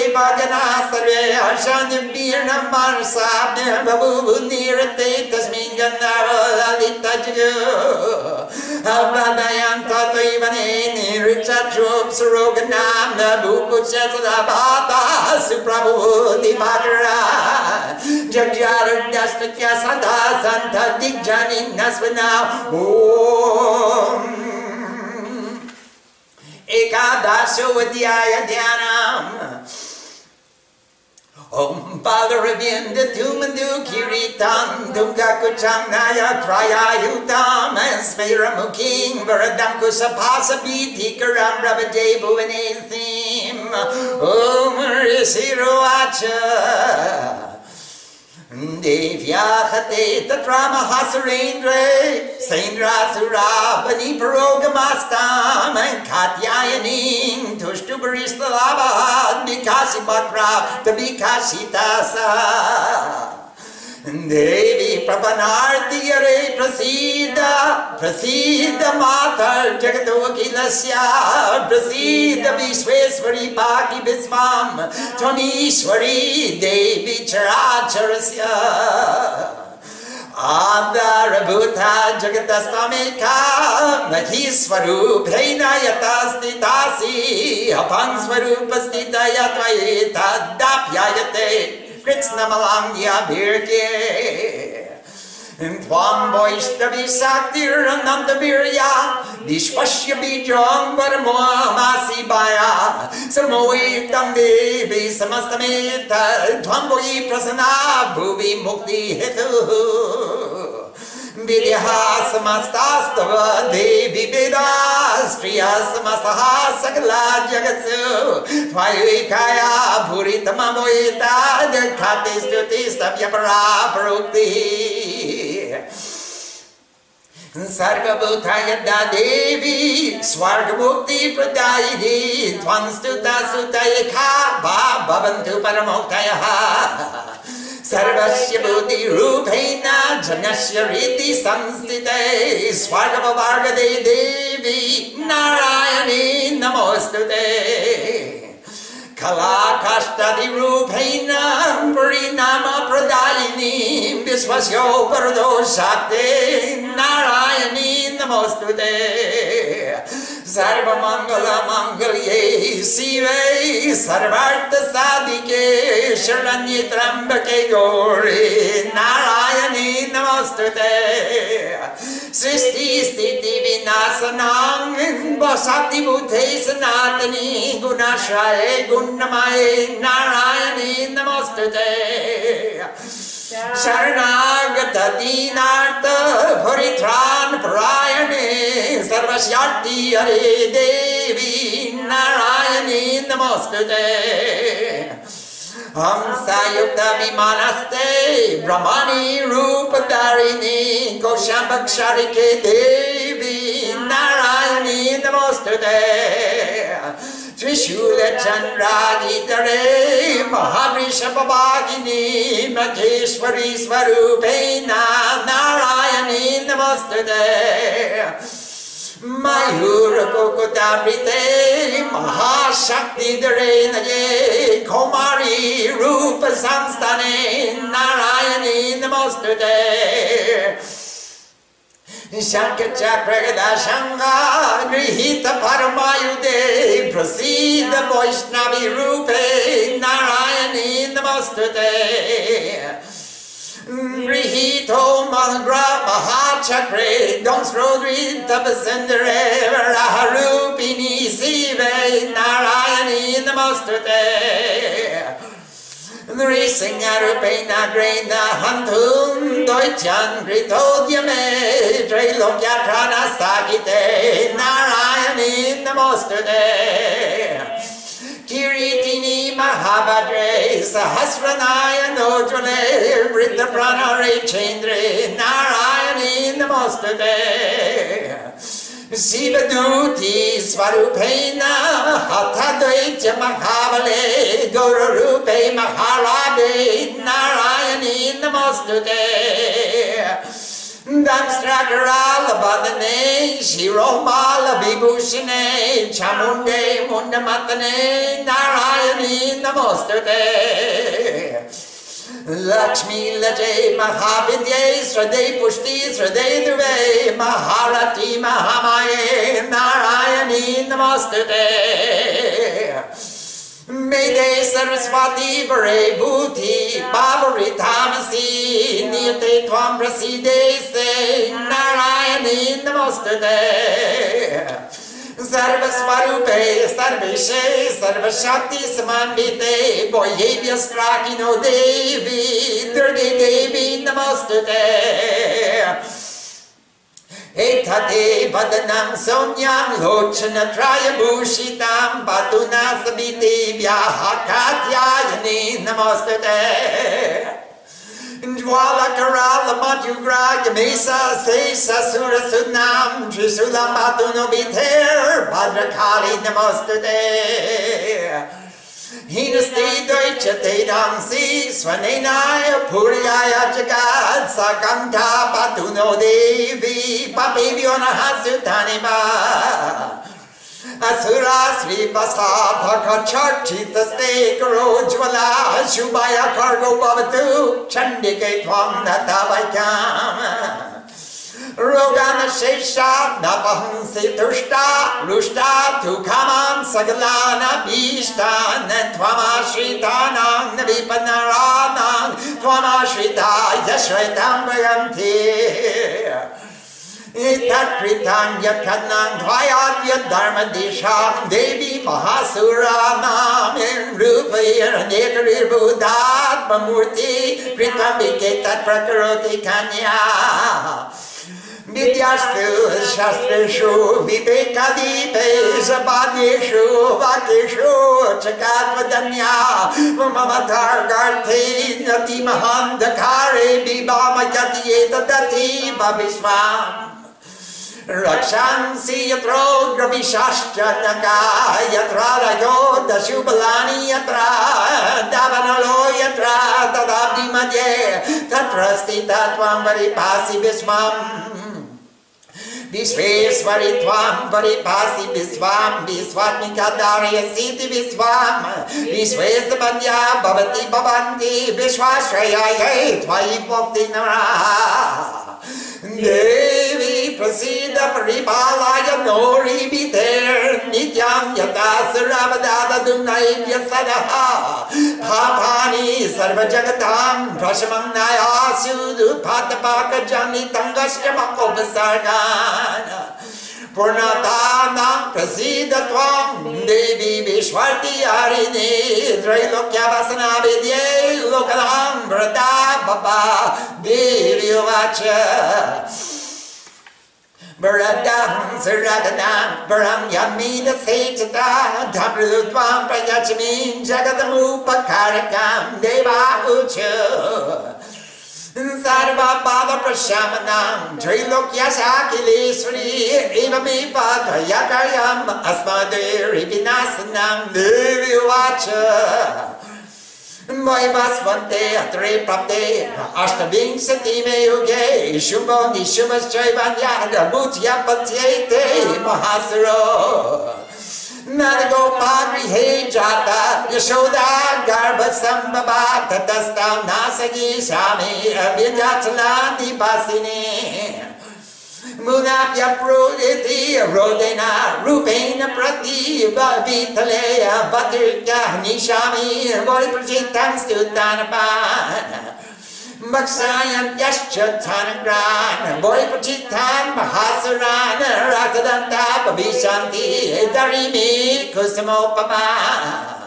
A: Tadodi Bhagana Sarve Ashanim Birnam Marsabne Babu Nirate Tasmin Gandhara Lalita Jigu Abhadayan Tato Ivane Nirichatrup Suroganam Nabu Om Balaravinda Tumandu Kiritam Tungakucham Naya Traya Yutam Smera Muking Varadanku Sapasa Bitikaram Rabadebu Anethim Om Risiruacha Devyahate tatrama hasarendre Saindra surabani parogamastam and Katyayaning tushtubaristalabad Bikasi batra tabikashitasa देवी प्रपनार्तियरे प्रसीद प्रसीद मातर्जगदोखिलस्य प्रसीद विश्वेश्वरी पाकि विस्मां त्वमीश्वरी देवी चराचरस्य। आधारभूता जगतस्तमेका मही स्वरूपैर्नयता स्थितासि अपङ् स्वरूपस्थितया त्वयि तद्दाप्यायते Krishnamalangya Birke. Tvam Vaishnavi Saktir Ananda Virya Dishpashya Bijam Paramamasi Baya Samoitam Devi Samastamita Tvam Voi Prasana Bhuvi Mukti Hetu समस्तास्तव देवी वेदास्त्रियः समस्तः सकला जगत्सु त्वयैकाया भूरितममोयिताद्खाते स्तुतिस्तव्यपरा प्रोक्तिः सर्वभूता यदा देवी स्वर्गमुक्तिप्रदायिनी त्वं स्तुता स्तुतयखा वा भवन्तु परमोक्तयः। सर्वस्य बुद्धिरूपेण जनस्य रीति संस्थिते। स्वर्गमवार्गदे देवी नारायणी नमोऽस्तु ते कलाकाष्ठादिरूपेण परिणामप्रदायिनी विश्वस्यो वरदो शाक्ते। नारायणी नमोऽस्तु सर्वमङ्गलमङ्गल्ये शिवे सर्वार्थसाधिके शरण्ये त्र्यम्बके गौरे नारायणी नमोऽस्तु ते सृष्टिस्थितिविनाशनां वसातिबुद्धे सनातनी गुणाश्रये गुणमये नारायणी नमोऽस्तु शरणागतदीनार्थ भरिथान परायणे सर्वस्यार्थी हरे देवी नारायणी, नमस्ते। हंसायुक्तविमानस्ते रूप रूपधारिणी कौशाम्बक्षारिके देवी, नारायणी, नमस्ते। त्रिशूलचन्द्रादितरे महावृषभवागिनी महेश्वरी स्वरूपेण नारायणी नमोऽस्तु ते मयूरकुकुटामृते महाशक्तिधरे नये कौमारी रूपसंस्थाने नारायणी नमोऽस्तु Shankaracharya Parmayude proceed the Vaishnavi Rupe Narayani Namaste Grihito Mahagra Mahachakre Don't Rodri Tapasendere Raharupini Sive Narayani नृसिंहरूपेण ग्रेण हन्तुं दैत्यान् कृतोद्यमे त्रैलोक्याघ्राणसागिते नारायणी नमोऽस्तु ते किरीटिनी महाभद्रे सहस्रनायनोज्वले वृद्धप्राणरे चेन्द्रे नारायणी नमोऽस्तु ते Sivadhuti Svarupena Hatadvaitya Mahavale Guru Rupe Maharabe Narayani Namastute Damstrakaralabhadane, Shiromala Vibhushane, Chamunde Mundamatane, Narayani Namostute. Lakshmi Late Mahavidye Srade Pushti Srade Durve Maharati Mahamaye Narayani Namastute Mede Saraswati Vare Bhuti Bhavari Tamasi Niyate Twam Praside Se Narayani Namastute सर्वस्वरूपे सर्वेशे सर्वशक्ति समान्विते बोह्येभ्यस्त्राकिनो देवी दुर्गे देवी नमस्तुते एतते वदनं सौम्यां लोचनत्रयभूषितां पातु न सवितेभ्यः कात्यायने नमस्तुते Dwala Madhugra Yamesa Sesa Sura Sunam Trisulam Batuno Biter Bhadrakali Namostade Hinasti Deutsche Tedansi Swanenaya Puriyaya Jagad Sakanta Batuno Devi Papiviona Hasutaniba asura श्रीपसा भक्षक्षितस्तेकरोज्ज्वला शुभाय खड्गो भवतु चण्डिकै त्वां धतवयाम रोगानशेषा न पहंसि तुष्टा रुष्टा दुःखमान् सकलानपीष्टा न त्वमाश्रितानां न विपन्नराणां त्वमाश्रिता यश्वैतां भगन्ति एतत्कृतान्यथनान्ध्वयाद्यधर्मदेशां देवी महासुरानां रूपैरनेकरीभूतात्ममूर्ति कन्या विद्यास्तु शास्त्रेषु विवेकादीपेषु पादेषु वाक्येषु चकात्मदन्या ममथार्थे महान्धकारे भविष्मा रक्षांसि यत्रो द्रविशाश्चनका यत्र रयो दशुबलानि यत्र दावनलो यत्र तदाब्दि मध्ये तत्र स्थिता त्वां परिपासि विश्वम्। विश्वेश्वरि त्वां परिभासि विश्वां विश्वात्मिका धारयसीति विश्वां विश्वेशपद्या भवति भवन्ति विश्वाश्रयायै त्वयि भोक्ति नमः Devi prasida paripalaya nori biter nityam yata suravadada dunaibya sadaha papani sarva jagatam prashamam naya sudu patapaka jani tangasya makopasargana Purnatana prasida tvam Devi Vishwati Harini Trailokyavasana Vidye Lokanam Brata Baba Devi Vacha Baradam Saradanam Baram Yamina Setata Dhabrutvam Prayachmin Jagadamupakarakam Deva Ucha Sarvabhava Prashamanam Trilokyasakileswari Evamipatayakayam Asmaderi Vinasanam Devi Vacha वयमस्वन्ते अत्रिप्राप्ते अष्टविंशतिमे युगे शुभो निशुभश्चैवान्यागमुच्यपच्यैते महासुरो नरगोपागृहे जाता Yashoda गर्भसम्भवा ततस्तां नासगी श्यामे Munapya Proditi Rodena Rupena Prati Vitaleya Bhadraka Nishami Voliprajitam Stutanapana Maksayan Yashcha Tanagran Boypachitan Mahasaran Rakadanta Babishanti Darimi Kusamopama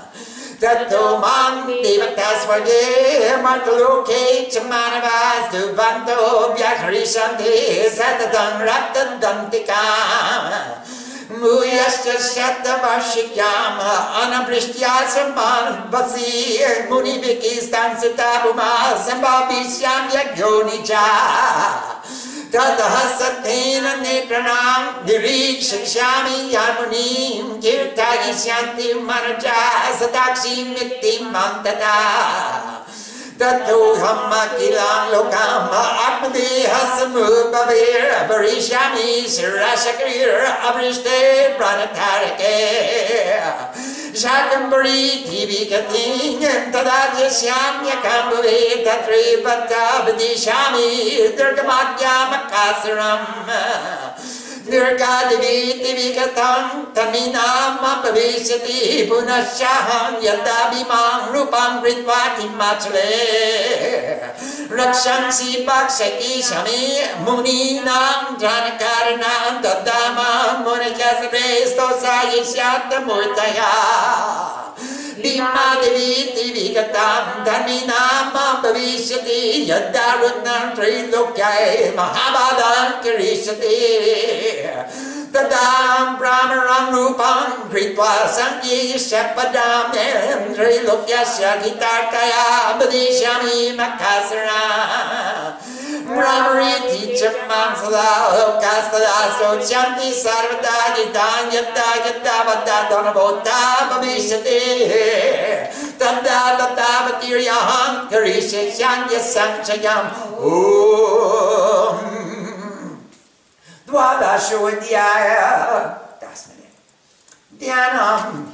A: Tato Man Devatasvage Martaloke Chamanavas Duvanto Vyakarishanti Satatan Ratadantika Muyascha Shatavashikyam Anaprishya Saman Vasi Muniviki Stansitabuma Sambhavishyam Yagyonicha ततः सत्तेन नेत्रणां निरीक्षयिष्यामि यामुनीं कीर्तायिष्यन्तीं मनसा सदाक्षीं व्यक्तिं माँ तदा। ततोऽहं अखिलां लोकाम् आत्मदेहसमुपवेरपरिष्यामि शिराशक्रिर Shakambari Tibikating Tadadyashyam Yakambave Tatre Vatabadishami Durgamadya Makasaram Nirgadiviti Vikatam Taminam Apavisati रक्षंसि पक्षति शमे मुनीनां जानकारणां दद्दामां मुनिकसरे स्तोसायिष्यात्तमूर्तया दिमादिवीति विगतां धर्मिणां माँ भविष्यति यद्दारुणां त्रैलोक्याय महाबाधां करिष्यति Tadam Brahmaram Rupam Kritva Sangi Shapadam Sri Lokyasya Gitartaya Badishami Makasara. Brahmariti Chamam Sada Lokastada Sochanti Sarvata Gitan Yatta Yatta Vata Donavota Bhavishati Tanda Tata Batiryaham Karishe Shanya Sanchayam Om. द्वादशोऽध्याय दशमिनिट ध्यानम्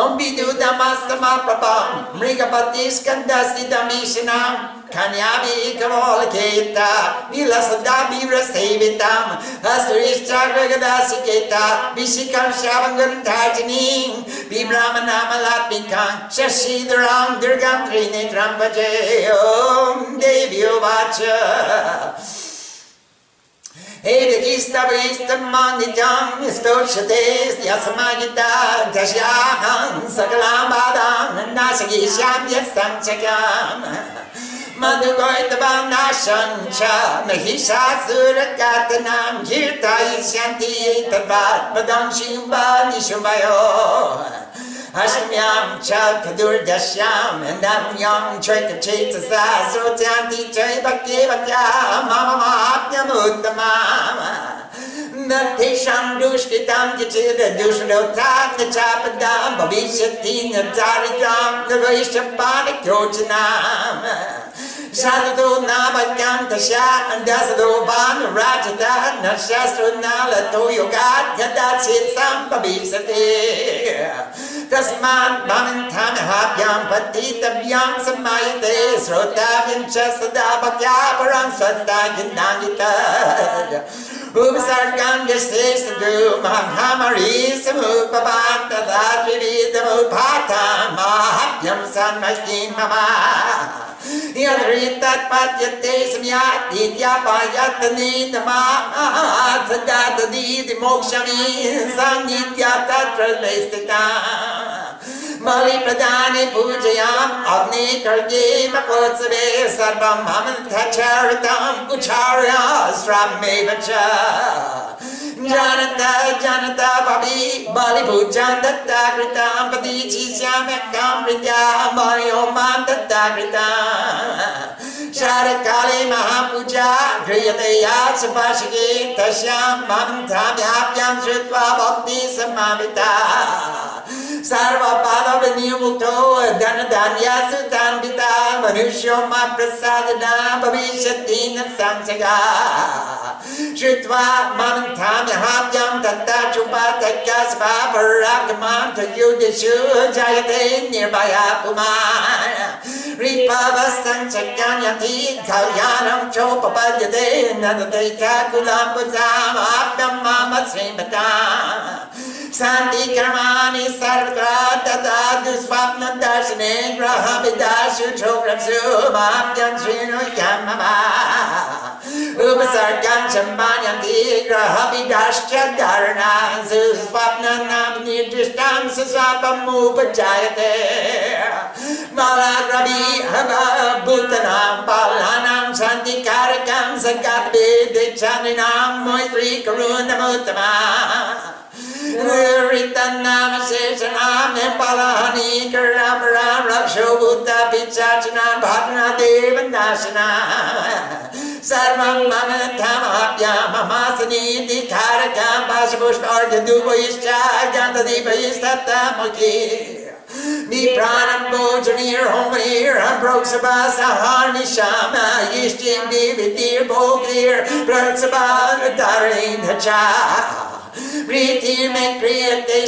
A: अम्बिदुदमस्तमप्रभं मृगपतिस्कन्दस्थितमीशनां खन्याभिकमोलकेता विलसदाभिरसेवितां हस्तुश्चाग्रगदासिकेता विशिखं श्रावङ्गन्धाजिनीं विब्राह्मणामलात्मिकां शशिधरां दुर्गां त्रिनेत्रां भजे ॐ देवी उवाच Evikistavistamanditam stoshate yasamagita dashyaham sakalam badam nasagisham yasanchakam Madhugoitavam nashancha mahishasuragatana kirtayisyanti tadvat padam shimba nishubayo Ashmyam cha kadurdashyam namyam chaitachitasa srotyanti chay bhakti bhaktya mama mahatmyam uttamam Natesham dushkitam kichida dushnotat nachapadam bhavishyati nataritam navaishyapani krochanam Sadhu navakantasya andasado van rajata nashastro nalato yogat yadachit sambhavisate तस्मात् भवन्थमहाभ्यां पतितव्यां समायते श्रोताव्यं च सदा भक्त्यापरं स्वस्ता गिन्नाङ्गित Upsanamupapantathatrividamupatamahatyam sanmashtim mama. the patyate samyat ityapayatani tamahat sadadadi dimokshami sanitya tatra vestitam. मौलिप्रदानि पूजयाम्। अग्निकर्गे मकोत्सवे सर्वं मम उच्छार्य श्राम्येव च। जानता जानता, भाभी, बाली भूचान दत्ता कृता, पति, जी चीज्याम काम प्रत्याम बालियो माम दत्ता, कृता। शार, काले, महापूजा गृहते गृह्यते या सुभाषिके तस्यां मन्त्राभ्याभ्यां श्रुत्वा, भक्ति समाविता सर्वपादव नियुक्तो धन, धान्या सुतान धनधान्यासुतान्विता मनुष्यो, मा प्रसाद प्रसादना, भविष्यति न संशया श्रुत्वा मन्त्रां मन्थाम्यहाभ्यां दत्ता चुपातक्या स्वापरागमान्तयुदिषु जायते निर्भया पुमान् रिपवस्तञ्चक्यान्यति कल्याणं चोपपद्यते नदते ठाकुलाम्बुजामाप्यं माम श्रीमता शान्तिकर्माणि सर्वत्र तथा दुःस्वप्नदर्शने ग्रहविदासु छोक्रसु माप्यं श्रीणुक्यं मम उपसर्गं सम्मानन्ति जाश्च धारणांस स्वप्नानां निर्दिष्टांस स्वापमुपजायते मालाग्रवीभूतनां पालानां शान्तिकारकां सङ्कात्वे दीक्षानिनां मैत्रीकरुणमुत्तमा Ritanam Seshanam Nepalahani Karam Ram Raksho Buddha Pichachana Bhadna Devanasana Sarvam Mama Tamapya Mamasani Dikha Vasapushparja Duvaischa Gandadivaistatamakir Ni pranam bojanir homanir Ambrok sabasahar nishama Yishtim divitir bogir Pratsabha darin hacha Priti me kriyate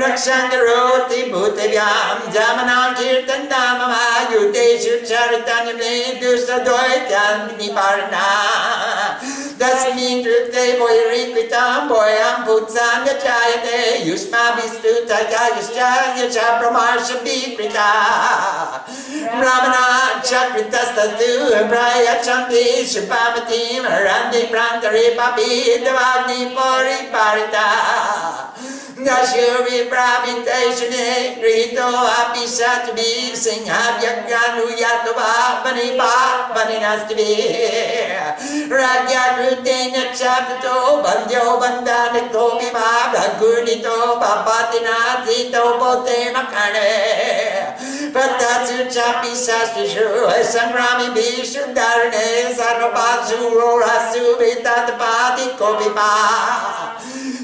A: रक्षां भूतव्यां जामनां कीर्तन्दाममायुते शिक्षारितानि तस्मिन् कृते वैरीकृतां वयं भूत्सां प्रमाशभिकृता ब्राह्मणाच्च प्रायच्छन्ति रन्ति प्रान्तरे Nashuri Brahmitation, Rito Apishatvi Singhavyakanuyatva Manipa Maninastivi Ragyarutena Chapto Bandyo Bandanato Bima Bhagunito Papatina Tito Botema Kane Patasu Chapi Sastishu Sangrami Bishudarne Sarvasu Rorasu Vitatpati Kopipa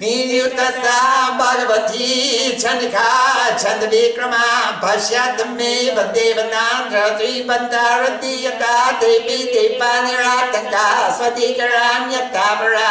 A: नियुक्तसा Parvati छनखा छंद विक्रमा पश्चात में देवनाथ त्रिपंतारती यथा देवी दीपा निरातंका स्वती करान्यता परा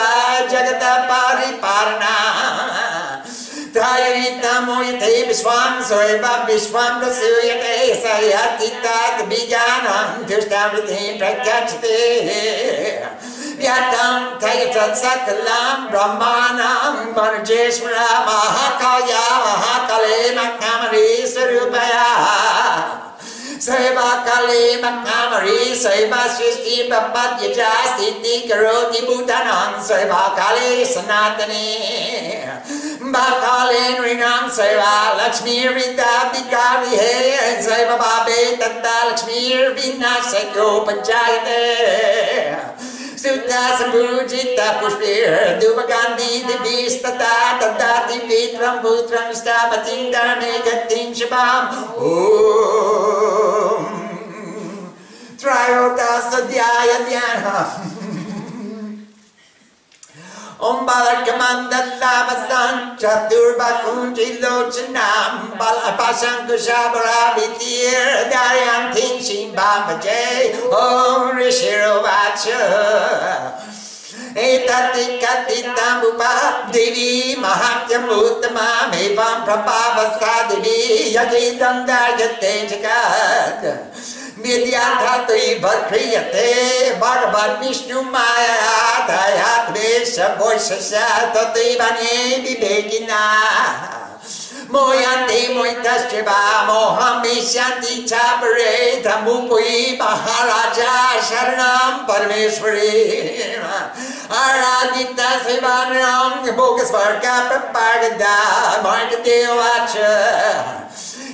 A: Trayavitamoyate Vishwam Soeva Vishwam Rasuyate Sayatit Bijanam Tirtamriti Pratyachate Yatam Tayatat Sakalam Brahmanam Varjeshwara Mahakaya Mahakale Makamari Sarupaya Seva Kali Makamari Seva Srishti Papat Yajastiti Karoti Bhutanam Seva Kali Sanatani Bakale Rinam Seva Lakshmi Ridabdikari He. Seva Babe Tatta Lakshmi Vinasako Panchayate Sutta Sambhujita Pushpir Dubagandhi Divistata Tadati Vitram Putram Stapatim Dharme Gatin Shabam Om Trayota Sadhyaya Dhyana Om Balakamandalavasan Chaturbakunji Lochanam Balapashankushabara Vitir Om Rishirovacha Etati Katitambupa Devi Mahatyamutama Mevam Prabhavasa Devi Yagidandayate Jagat मिल्याधातु भर्क्रियते भगवान् विष्णुमायाधयात्रे सवैश्य तदैवने विवेकिना मोयान्ति मोहितश्चिवा मोहमिष्यन्ति च प्रेतमुपुयि महाराजा शरणं परमेश्वरी। आराधिता शिवानां भोगस्वर्गपपाडदा भगदेवाच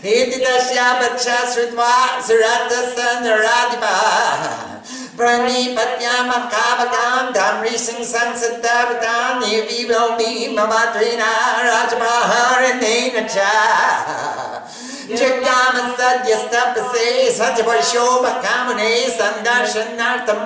A: tasya bacha sritva surata sanaradipa Pranipatyam akavakam dhamri sing sansatavitam Nivivo mi mamatrina rajamaharanena cha. Jagama sadyastapase satyaparsho bhakamune sandarshanartam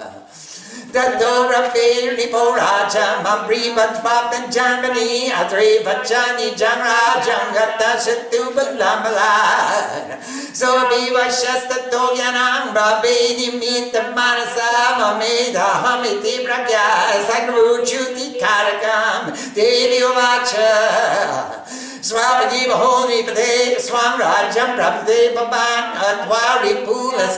A: Tato Rafi Ripo Raja Mabri Bajpap and Jamani Atri Vachani Janra Jangata Shatu Balamalan So Biva Shasta Toyanam Rabini Mita Manasa Mameda Hamiti Pragya Sakru Chuti Karakam Devi Vacha Swabadi Bahoni Pade Swam Rajam Prabde Baban Atwari Pulas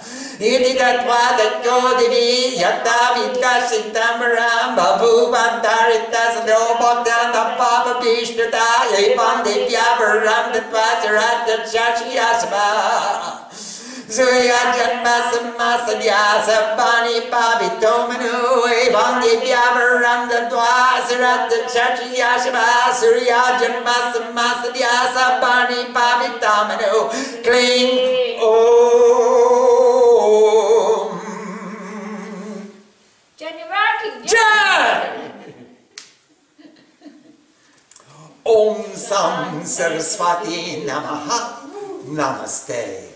A: Nipanjita Tamprayachami Sansade Tavagyanam Bhavishati Markanyo Vacha Iti Tatva Dakyo Divi Yatta Vitkashitamaram Babu Bantarita Sado Bhaktan Papa Vishnata Yapan Divyavaram Tatva Sarata Chachiyasva Surya Jai! Om Sam Saraswati Namaha Namaste.